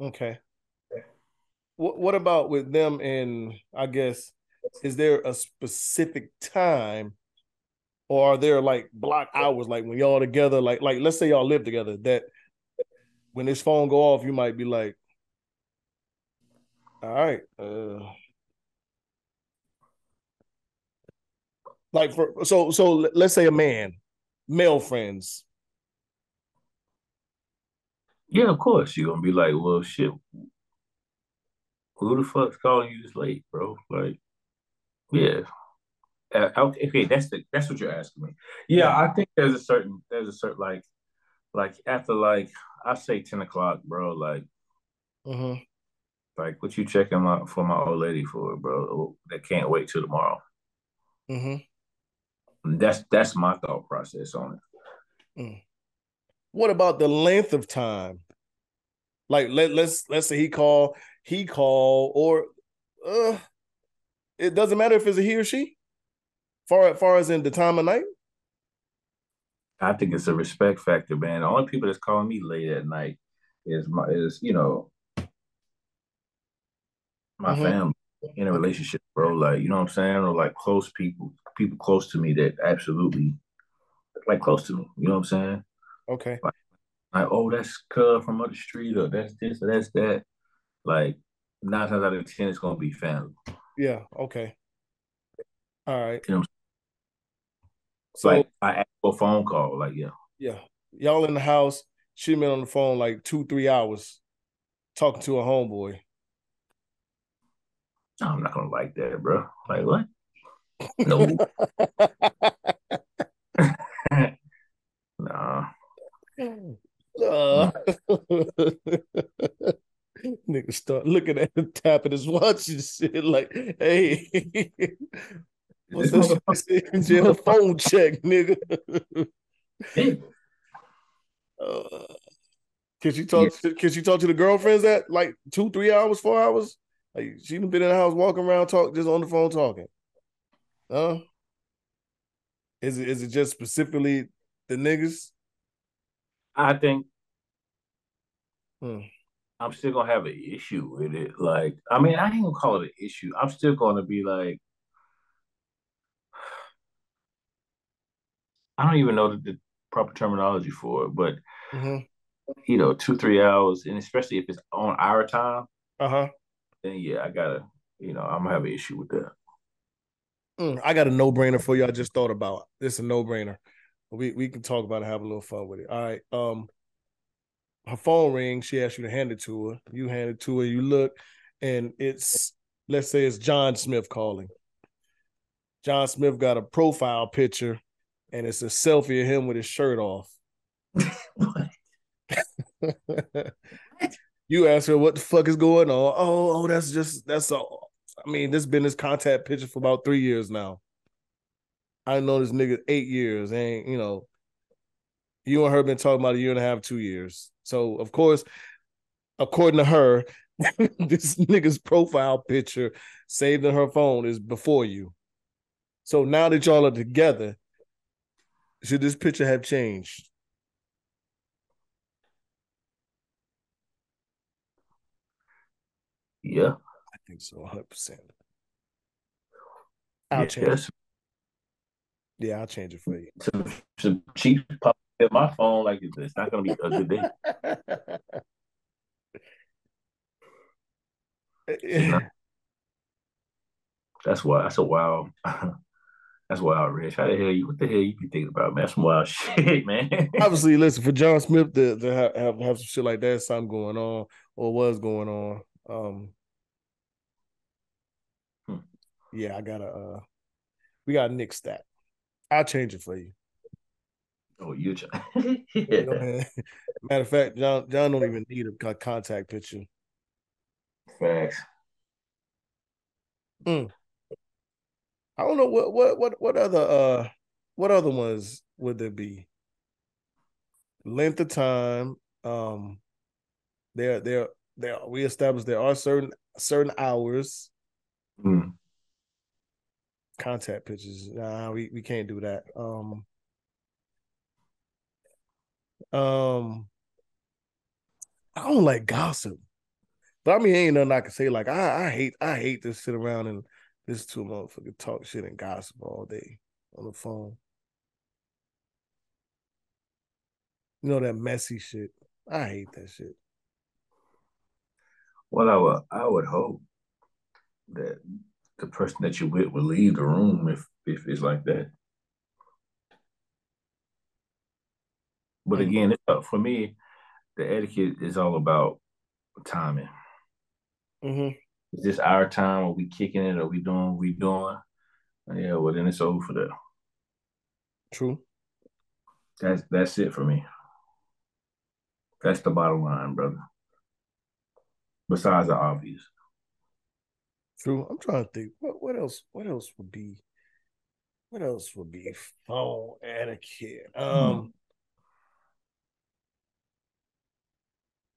Okay. What what about with them and I guess is there a specific time or are there like block hours like when y'all together like like let's say y'all live together that when this phone go off you might be like all right uh Like for so so let's say a man, male friends. Yeah, of course. You're gonna be like, well shit. Who the fuck's calling you this late, bro? Like, yeah. Uh, okay, that's the that's what you're asking me. Yeah, yeah, I think there's a certain there's a certain like like after like I say ten o'clock, bro. Like, uh-huh. like what you checking my for my old lady for, bro? That can't wait till tomorrow. Mm-hmm. That's that's my thought process on it. Mm. What about the length of time? Like let let's let's say he call he call or uh it doesn't matter if it's a he or she. Far far as in the time of night. I think it's a respect factor, man. The only people that's calling me late at night is my is you know my mm-hmm. family in a relationship, bro. Like you know what I'm saying, or like close people people close to me that absolutely like close to me. You know what I'm saying? Okay. Like, like oh, that's cuz from the street, or that's this, or that's that. Like nine times out of ten, it's gonna be family. Yeah. Okay. All right. You know. So like I ask for a phone call. Like yeah. Yeah. Y'all in the house. She been on the phone like two, three hours talking to a homeboy. I'm not gonna like that, bro. Like what? No. [laughs] nah. Uh, [laughs] nigga start looking at him, tapping his watch and shit like, hey, what's this shit? Jail phone check, nigga. uh, can she talk? Yeah. Can she talk to the girlfriends that like two, three hours, four hours? Like she been in the house walking around, talk just on the phone talking. Huh? Is it is it just specifically the niggas? I think Hmm. I'm still gonna have an issue with it. Like, I mean, I ain't gonna call it an issue. I'm still gonna be like, [sighs] I don't even know the, the proper terminology for it, but Mm-hmm. you know, two three hours, and especially if it's on our time, Uh huh. then yeah, I gotta, you know, I'm gonna have an issue with that. Mm, I got a no brainer for you. I just thought about this. A no brainer. We we can talk about it. Have a little fun with it. All right. Um, her phone rings. She asked you to hand it to her. You hand it to her. You look, and it's let's say it's John Smith calling. John Smith got a profile picture, and it's a selfie of him with his shirt off. [laughs] [laughs] you ask her what the fuck is going on. Oh, oh, that's just that's all. I mean, this been his contact picture for about three years now. I know this nigga eight years, and you know. You and her been talking about a year and a half, two years. So of course, according to her, [laughs] this nigga's profile picture saved in her phone is before you. So now that y'all are together, should this picture have changed? Yeah, think so, 100%. I'll yeah, change it. Yeah, I'll change it for you. some, some cheap pop at my phone. Like it's, not gonna be a good day. [laughs] That's why. That's a wild. [laughs] That's wild, Rich. How the hell you? What the hell you be thinking about, man? That's some wild [laughs] shit, man. Obviously, listen for John Smith to, to have, have have some shit like that, something going on or was going on. Um. Yeah, I gotta. uh We gotta Nick stat. I'll change it for you. oh, you. Ch- [laughs] yeah. Matter of fact, John John don't even need a contact picture. Facts. I don't know what what what what other uh what other ones would there be? Length of time. Um, there there there we established there are certain certain hours Mm. Contact pictures. Nah, we, we can't do that. Um, um, I don't like gossip, but I mean, ain't nothing I can say. Like I, I hate, I hate to sit around and listen to a motherfucker talk shit and gossip all day on the phone. You know that messy shit. I hate that shit. Well, I would. I would hope that the person that you're with will leave the room if if it's like that. But again, for me. The etiquette is all about timing. Mm-hmm. Is this our time? Are we kicking it? Are we doing what we doing? Yeah, well then it's over for that. True. That's that's it for me. That's the bottom line, brother. Besides the obvious. True. I'm trying to think. What what else? What else would be? What else would be phone etiquette? Um,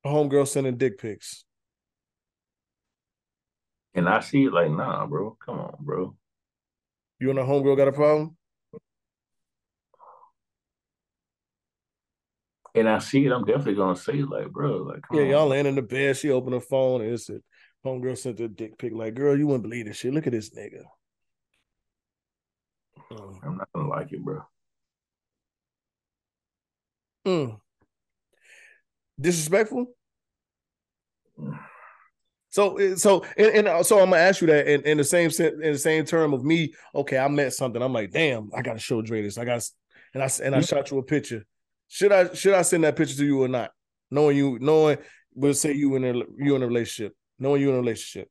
homegirl sending dick pics. And I see it like, nah, bro. Come on, bro. You and a homegirl got a problem? And I see it, I'm definitely gonna say like, bro, like, Yeah, on. y'all laying in the bed. She opened her phone and it's a homegirl sent a dick pic. Like, girl, you wouldn't believe this shit. Look at this nigga. Mm. I'm not gonna like it, bro. Mm. Disrespectful. Mm. So, eh, so, and, and uh, so I'm gonna ask you that in, in the same in the same term of me. Okay, I met something. I'm like, damn, I gotta show Dre this. I got, and I and I Yeah. shot you a picture. Should I should I send that picture to you or not? Knowing you, knowing we'll say you in a you in a relationship, knowing you in a relationship.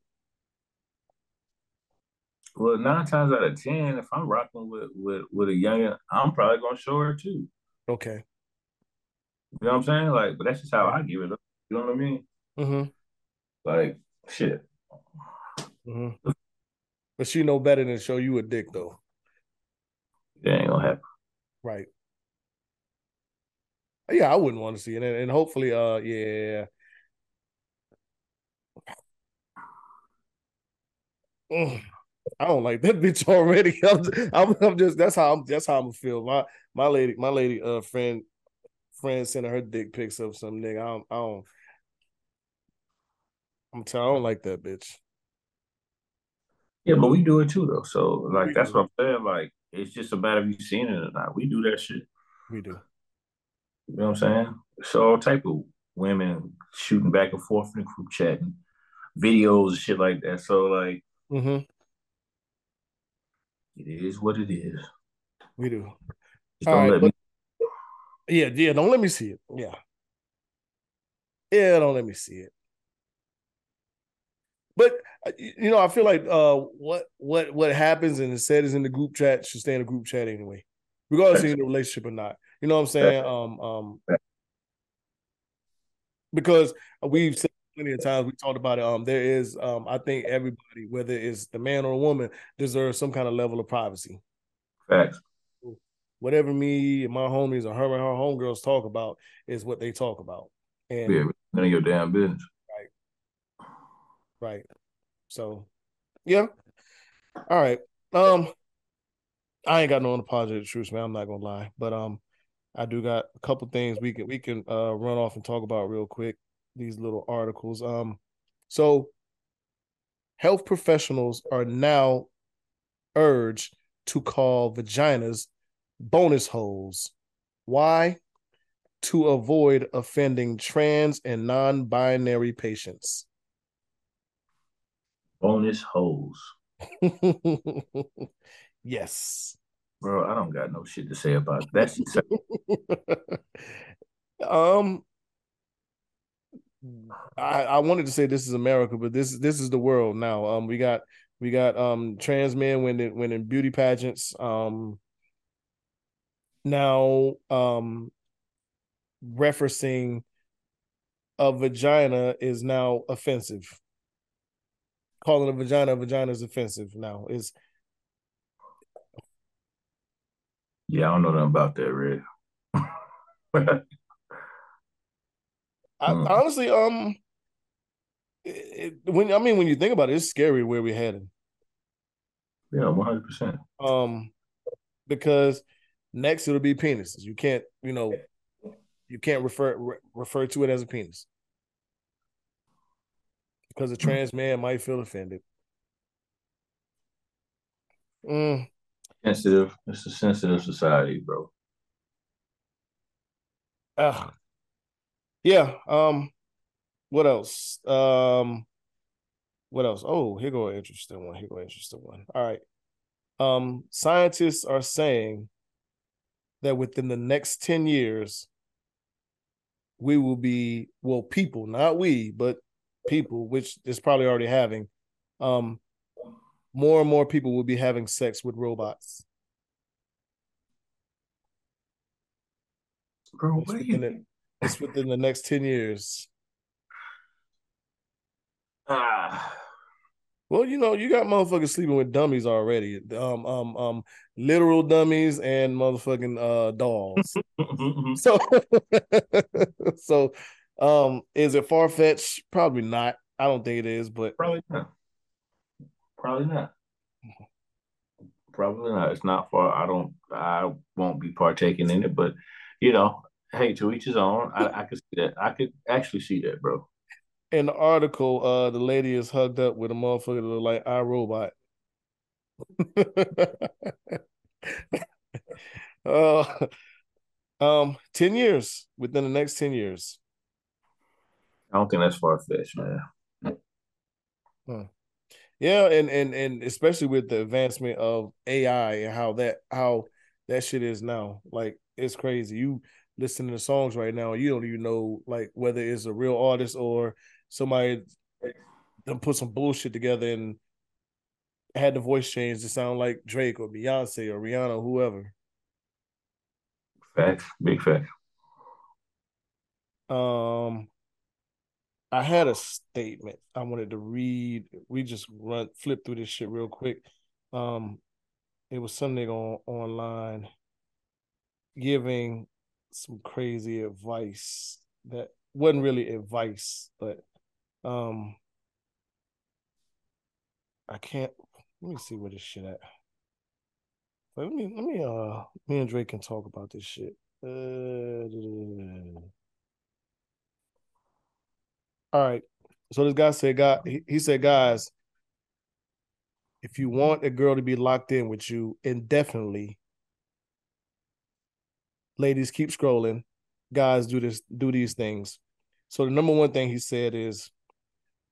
Well, nine times out of ten, if I'm rocking with with with a young, I'm probably gonna show her too. Okay. You know what I'm saying? Like, but that's just how I give it up. You know what I mean? Mm-hmm. Like, shit. Mm-hmm. But she know better than show you a dick though. That ain't gonna happen. Right. Yeah, I wouldn't want to see it, and, and hopefully, uh, yeah. Mm, I don't like that [laughs] bitch already. [laughs] I'm, I'm, I'm, just that's how I'm that's how I'm feel. My my lady, my lady, uh, friend, friend sending her dick pics of some nigga. I don't, I don't I'm telling, I don't like that bitch. Yeah, but we do it too, though. So, like, we that's do. what I'm saying. Like, it's just a matter of you seeing it or not. We do that shit. We do. You know what I'm saying? So, all type of women shooting back and forth in the group chat and videos and shit like that. So, like, mm-hmm. it is what it is. We do. Just all right, but, me- yeah, yeah. Don't let me see it. Yeah. Yeah, don't let me see it. But uh, you know, I feel like uh, what what what happens and is said is in the group chat should stay in the group chat anyway, regardless of the relationship or not. You know what I'm saying? Um, um, because we've said plenty of times we talked about it. Um, there is um, I think everybody, whether it's the man or a woman, deserves some kind of level of privacy. Facts. Whatever me and my homies or her and her homegirls talk about is what they talk about. And yeah, none of your damn business. Right. Right. So, yeah. All right. Um, I ain't got no unapologetic truth, man. I'm not gonna lie, but um, I do got a couple things we can we can uh run off and talk about real quick. These little articles. Um, so health professionals are now urged to call vaginas bonus holes. Why? To avoid offending trans and non-binary patients bonus holes. [laughs] yes. Bro, I don't got no shit to say about that. [laughs] um I, I wanted to say this is America, but this this is the world now. Um we got we got um trans men winning winning beauty pageants. Um now um referencing a vagina is now offensive calling a vagina a vagina is offensive now. Is yeah, I don't know nothing about that, Red. [laughs] I, mm. honestly, um, it, when I mean when you think about it, it's scary where we're heading. Yeah, one hundred percent. Um, because next it'll be penises. You can't, you know, you can't refer re- refer to it as a penis because a trans man might feel offended. Mm. Sensitive. It's a sensitive society, bro. Uh, yeah. Um. What else? Um. What else? Oh, here go an interesting one. Here go an interesting one. All right. Um. Scientists are saying that within the next ten years, we will be well, people, not we, but people, which is probably already having, um, more and more people will be having sex with robots. Bro, it's within, the, it's within the next 10 years. Ah. Well, you know, you got motherfuckers sleeping with dummies already. Um, um, um, literal dummies and motherfucking uh dolls. [laughs] so, [laughs] so um, is it far fetched? Probably not. I don't think it is, but probably not. Probably not. Probably not. It's not far. I don't. I won't be partaking in it, but you know, hey, to each his own. I, I could see that. I could actually see that, bro. In the article, uh, the lady is hugged up with a motherfucker that look like iRobot. uh, [laughs] um, ten years within the next ten years. I don't think that's far fetched, man. Hmm. Yeah, and and and especially with the advancement of AI and how that how that shit is now, like it's crazy. You listening to songs right now, you don't even know like whether it's a real artist or somebody them put some bullshit together and had the voice changed to sound like Drake or Beyonce or Rihanna or whoever. Facts, big facts. Um, I had a statement I wanted to read. We just run flip through this shit real quick. Um, it was something on online giving some crazy advice that wasn't really advice, but um, I can't. Let me see where this shit at. Let me let me uh me and Drake can talk about this shit. Uh, all right. So this guy said, "God," he, he said, "Guys, if you want a girl to be locked in with you indefinitely, ladies keep scrolling. Guys do this, do these things. So the number one thing he said is,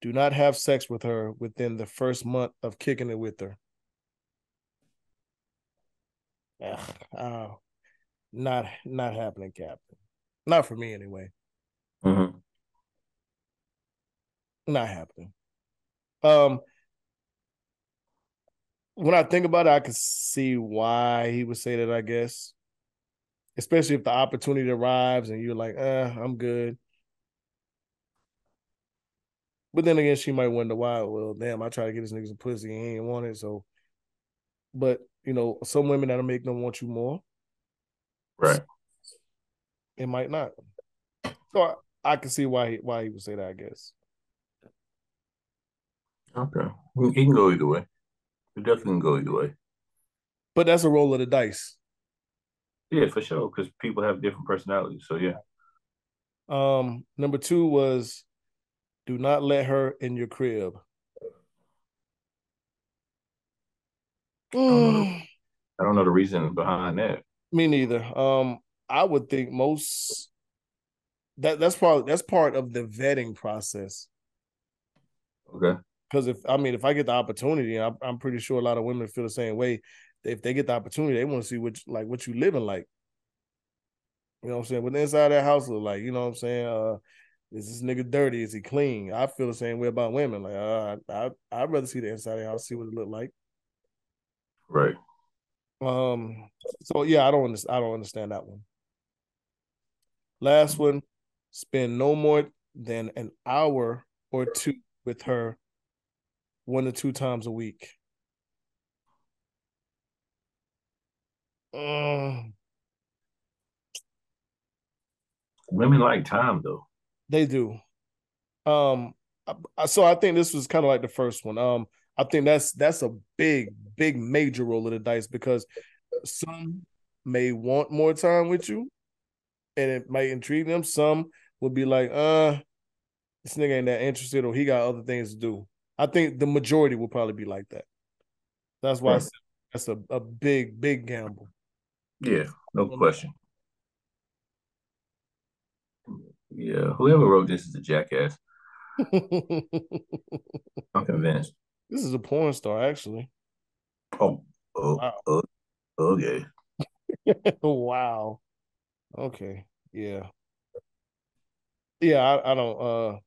do not have sex with her within the first month of kicking it with her. Ugh, uh, not not happening, Captain. Not for me anyway. Mm-hmm. Not happening. Um, when I think about it, I can see why he would say that. I guess, especially if the opportunity arrives and you're like, "Uh, I'm good." But then again, she might wonder why. Well, damn, I try to get this nigga some pussy, and he ain't want it. So, but you know, some women that'll make them want you more. Right. It might not. So I, I can see why he, why he would say that. I guess. Okay. He can go either way. It definitely can go either way. But that's a roll of the dice. Yeah, for sure. Because people have different personalities. So yeah. Um, number two was do not let her in your crib. I don't, know the, I don't know the reason behind that. Me neither. Um, I would think most that that's probably that's part of the vetting process. Okay. Because if I mean, if I get the opportunity, I'm, I'm pretty sure a lot of women feel the same way. If they get the opportunity, they want to see what like what you living like. You know what I'm saying? What the inside of that house look like? You know what I'm saying? Uh, is this nigga dirty? Is he clean? I feel the same way about women. Like uh, I, I'd rather see the inside of the house, see what it look like. Right. Um. So yeah, I don't understand. I don't understand that one. Last one: spend no more than an hour or two with her, one to two times a week. Mm, Women like time though. they do. Um. I- So I think this was kind of like the first one. Um. I think that's that's a big, big, major roll of the dice because some may want more time with you, and it might intrigue them. Some will be like, uh, this nigga ain't that interested, or he got other things to do. I think the majority will probably be like that. That's why said that's a, a big, big gamble. Yeah, no question. Yeah, whoever wrote this is a jackass. [laughs] I'm convinced. This is a porn star, actually. Oh, oh, Wow. oh okay. [laughs] wow. Okay. Yeah. Yeah, I, I don't uh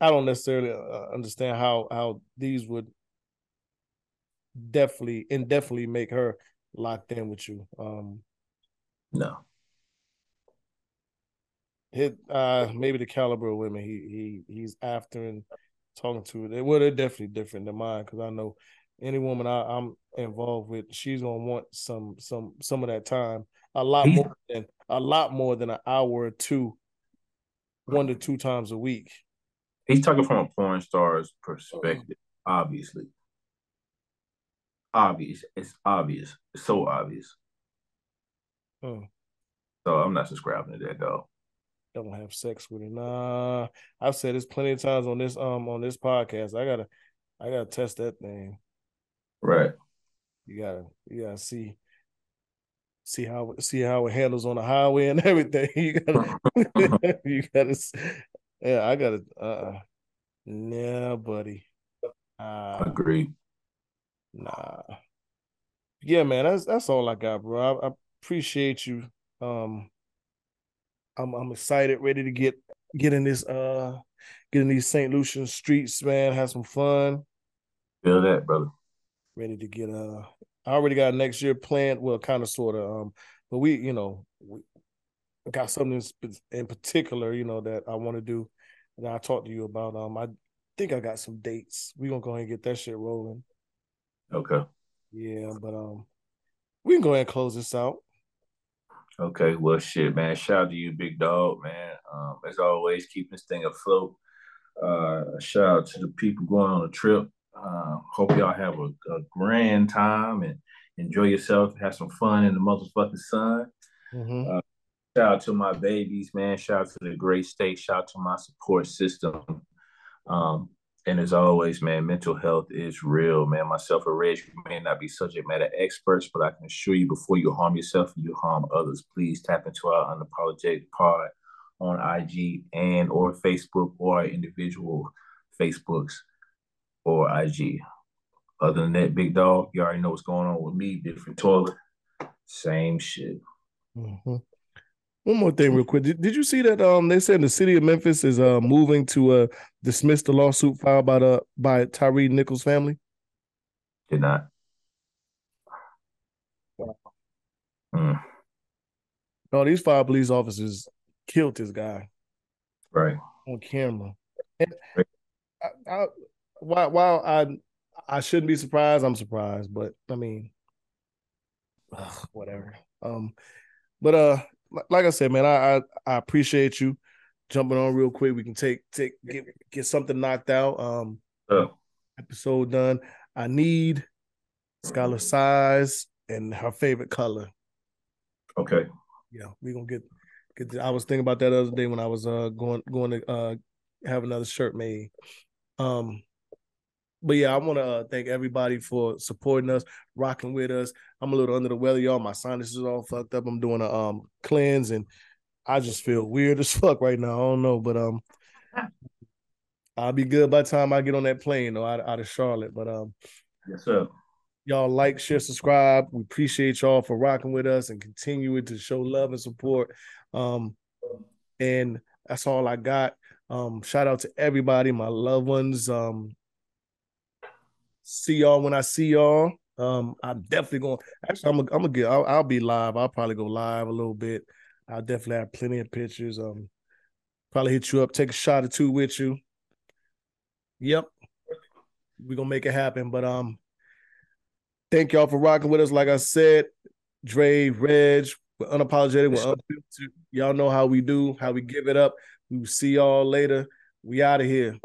I don't necessarily uh, understand how how these would definitely indefinitely make her locked in with you. Um No. hit uh maybe the caliber of women he he he's after and talking to they well they're definitely different than mine because I know any woman I, I'm involved with, she's gonna want some some some of that time. A lot more than a lot more than an hour or two, one to two times a week. He's talking from a porn star's perspective, obviously. Obvious. It's obvious. It's so obvious. Hmm. So I'm not subscribing to that though. Don't have sex with it. Nah. I've said this plenty of times on this um on this podcast. I gotta I gotta test that thing. Right. You gotta you gotta see see how see how it handles on the highway and [laughs] everything. You gotta [laughs] you gotta yeah, I gotta uh nah buddy. Uh Agreed. Nah. Yeah, man, that's that's all I got, bro. I, I appreciate you. Um, I'm I'm excited, ready to get get in this uh get in these St. Lucian streets, man. Have some fun. Feel that, brother. Ready to get uh I already got next year planned, well, kind of sort of um, but we, you know, we got something in particular, you know, that I want to do and I talked to you about. Um I think I got some dates. We're gonna go ahead and get that shit rolling. Okay. Yeah, but um we can go ahead and close this out. Okay, well, shit, man. Shout out to you, big dog, man. Um, as always, keep this thing afloat. Uh, shout out to the people going on the trip. Uh, hope y'all have a, a, grand time and enjoy yourself. Have some fun in the motherfucking sun. Mm-hmm. Uh, shout out to my babies, man. Shout out to the great state. Shout out to my support system. Um, and as always, man, mental health is real, man. Myself and Reg, may not be subject matter experts, but I can assure you before you harm yourself you harm others, please tap into our unapologetic pod on IG and or Facebook or our individual Facebooks or IG. Other than that, big dog, you already know what's going on with me. Different toilet, same shit. Mm-hmm. One more thing, real quick. Did, did you see that? Um, they said the city of Memphis is uh moving to uh dismiss the lawsuit filed by the by Tyre Nichols family. Did not. Mm. No, these five police officers killed this guy. Right. On camera. And right. I, I, while, while I I shouldn't be surprised, I'm surprised, but I mean, ugh, whatever. Um, but uh, like I said, man, I, I, I appreciate you jumping on real quick. We can take take get get something knocked out. Um, oh. episode done. I need Skylar size and her favorite color. Okay. Yeah, we gonna get get. The, I was thinking about that other day when I was uh going going to uh have another shirt made. Um, but yeah, I want to uh, thank everybody for supporting us, rocking with us. I'm a little under the weather, y'all. My sinuses is all fucked up. I'm doing a um cleanse, and I just feel weird as [laughs] fuck right now. I don't know, but um, [laughs] I'll be good by the time I get on that plane though, out, out of Charlotte. But um, yes, sir. Y'all like, share, subscribe. We appreciate y'all for rocking with us and continuing to show love and support. Um, and that's all I got. Um, shout out to everybody, my loved ones. Um, see y'all when I see y'all. Um, I'm definitely going. Actually, I'm gonna, I'm gonna get. I'll, I'll, be live. I'll probably go live a little bit. I'll definitely have plenty of pictures. Um, probably hit you up, take a shot or two with you. Yep, we're gonna make it happen. But um, thank y'all for rocking with us. Like I said, Dre, Reg, we're unapologetic. We're unfiltered. Y'all know how we do, how we give it up. We will see y'all later. We out of here.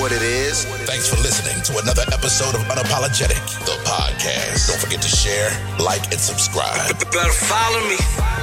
What it is. Thanks for listening to another episode of Unapologetic, the podcast. Don't forget to share, like, and subscribe. Better follow me.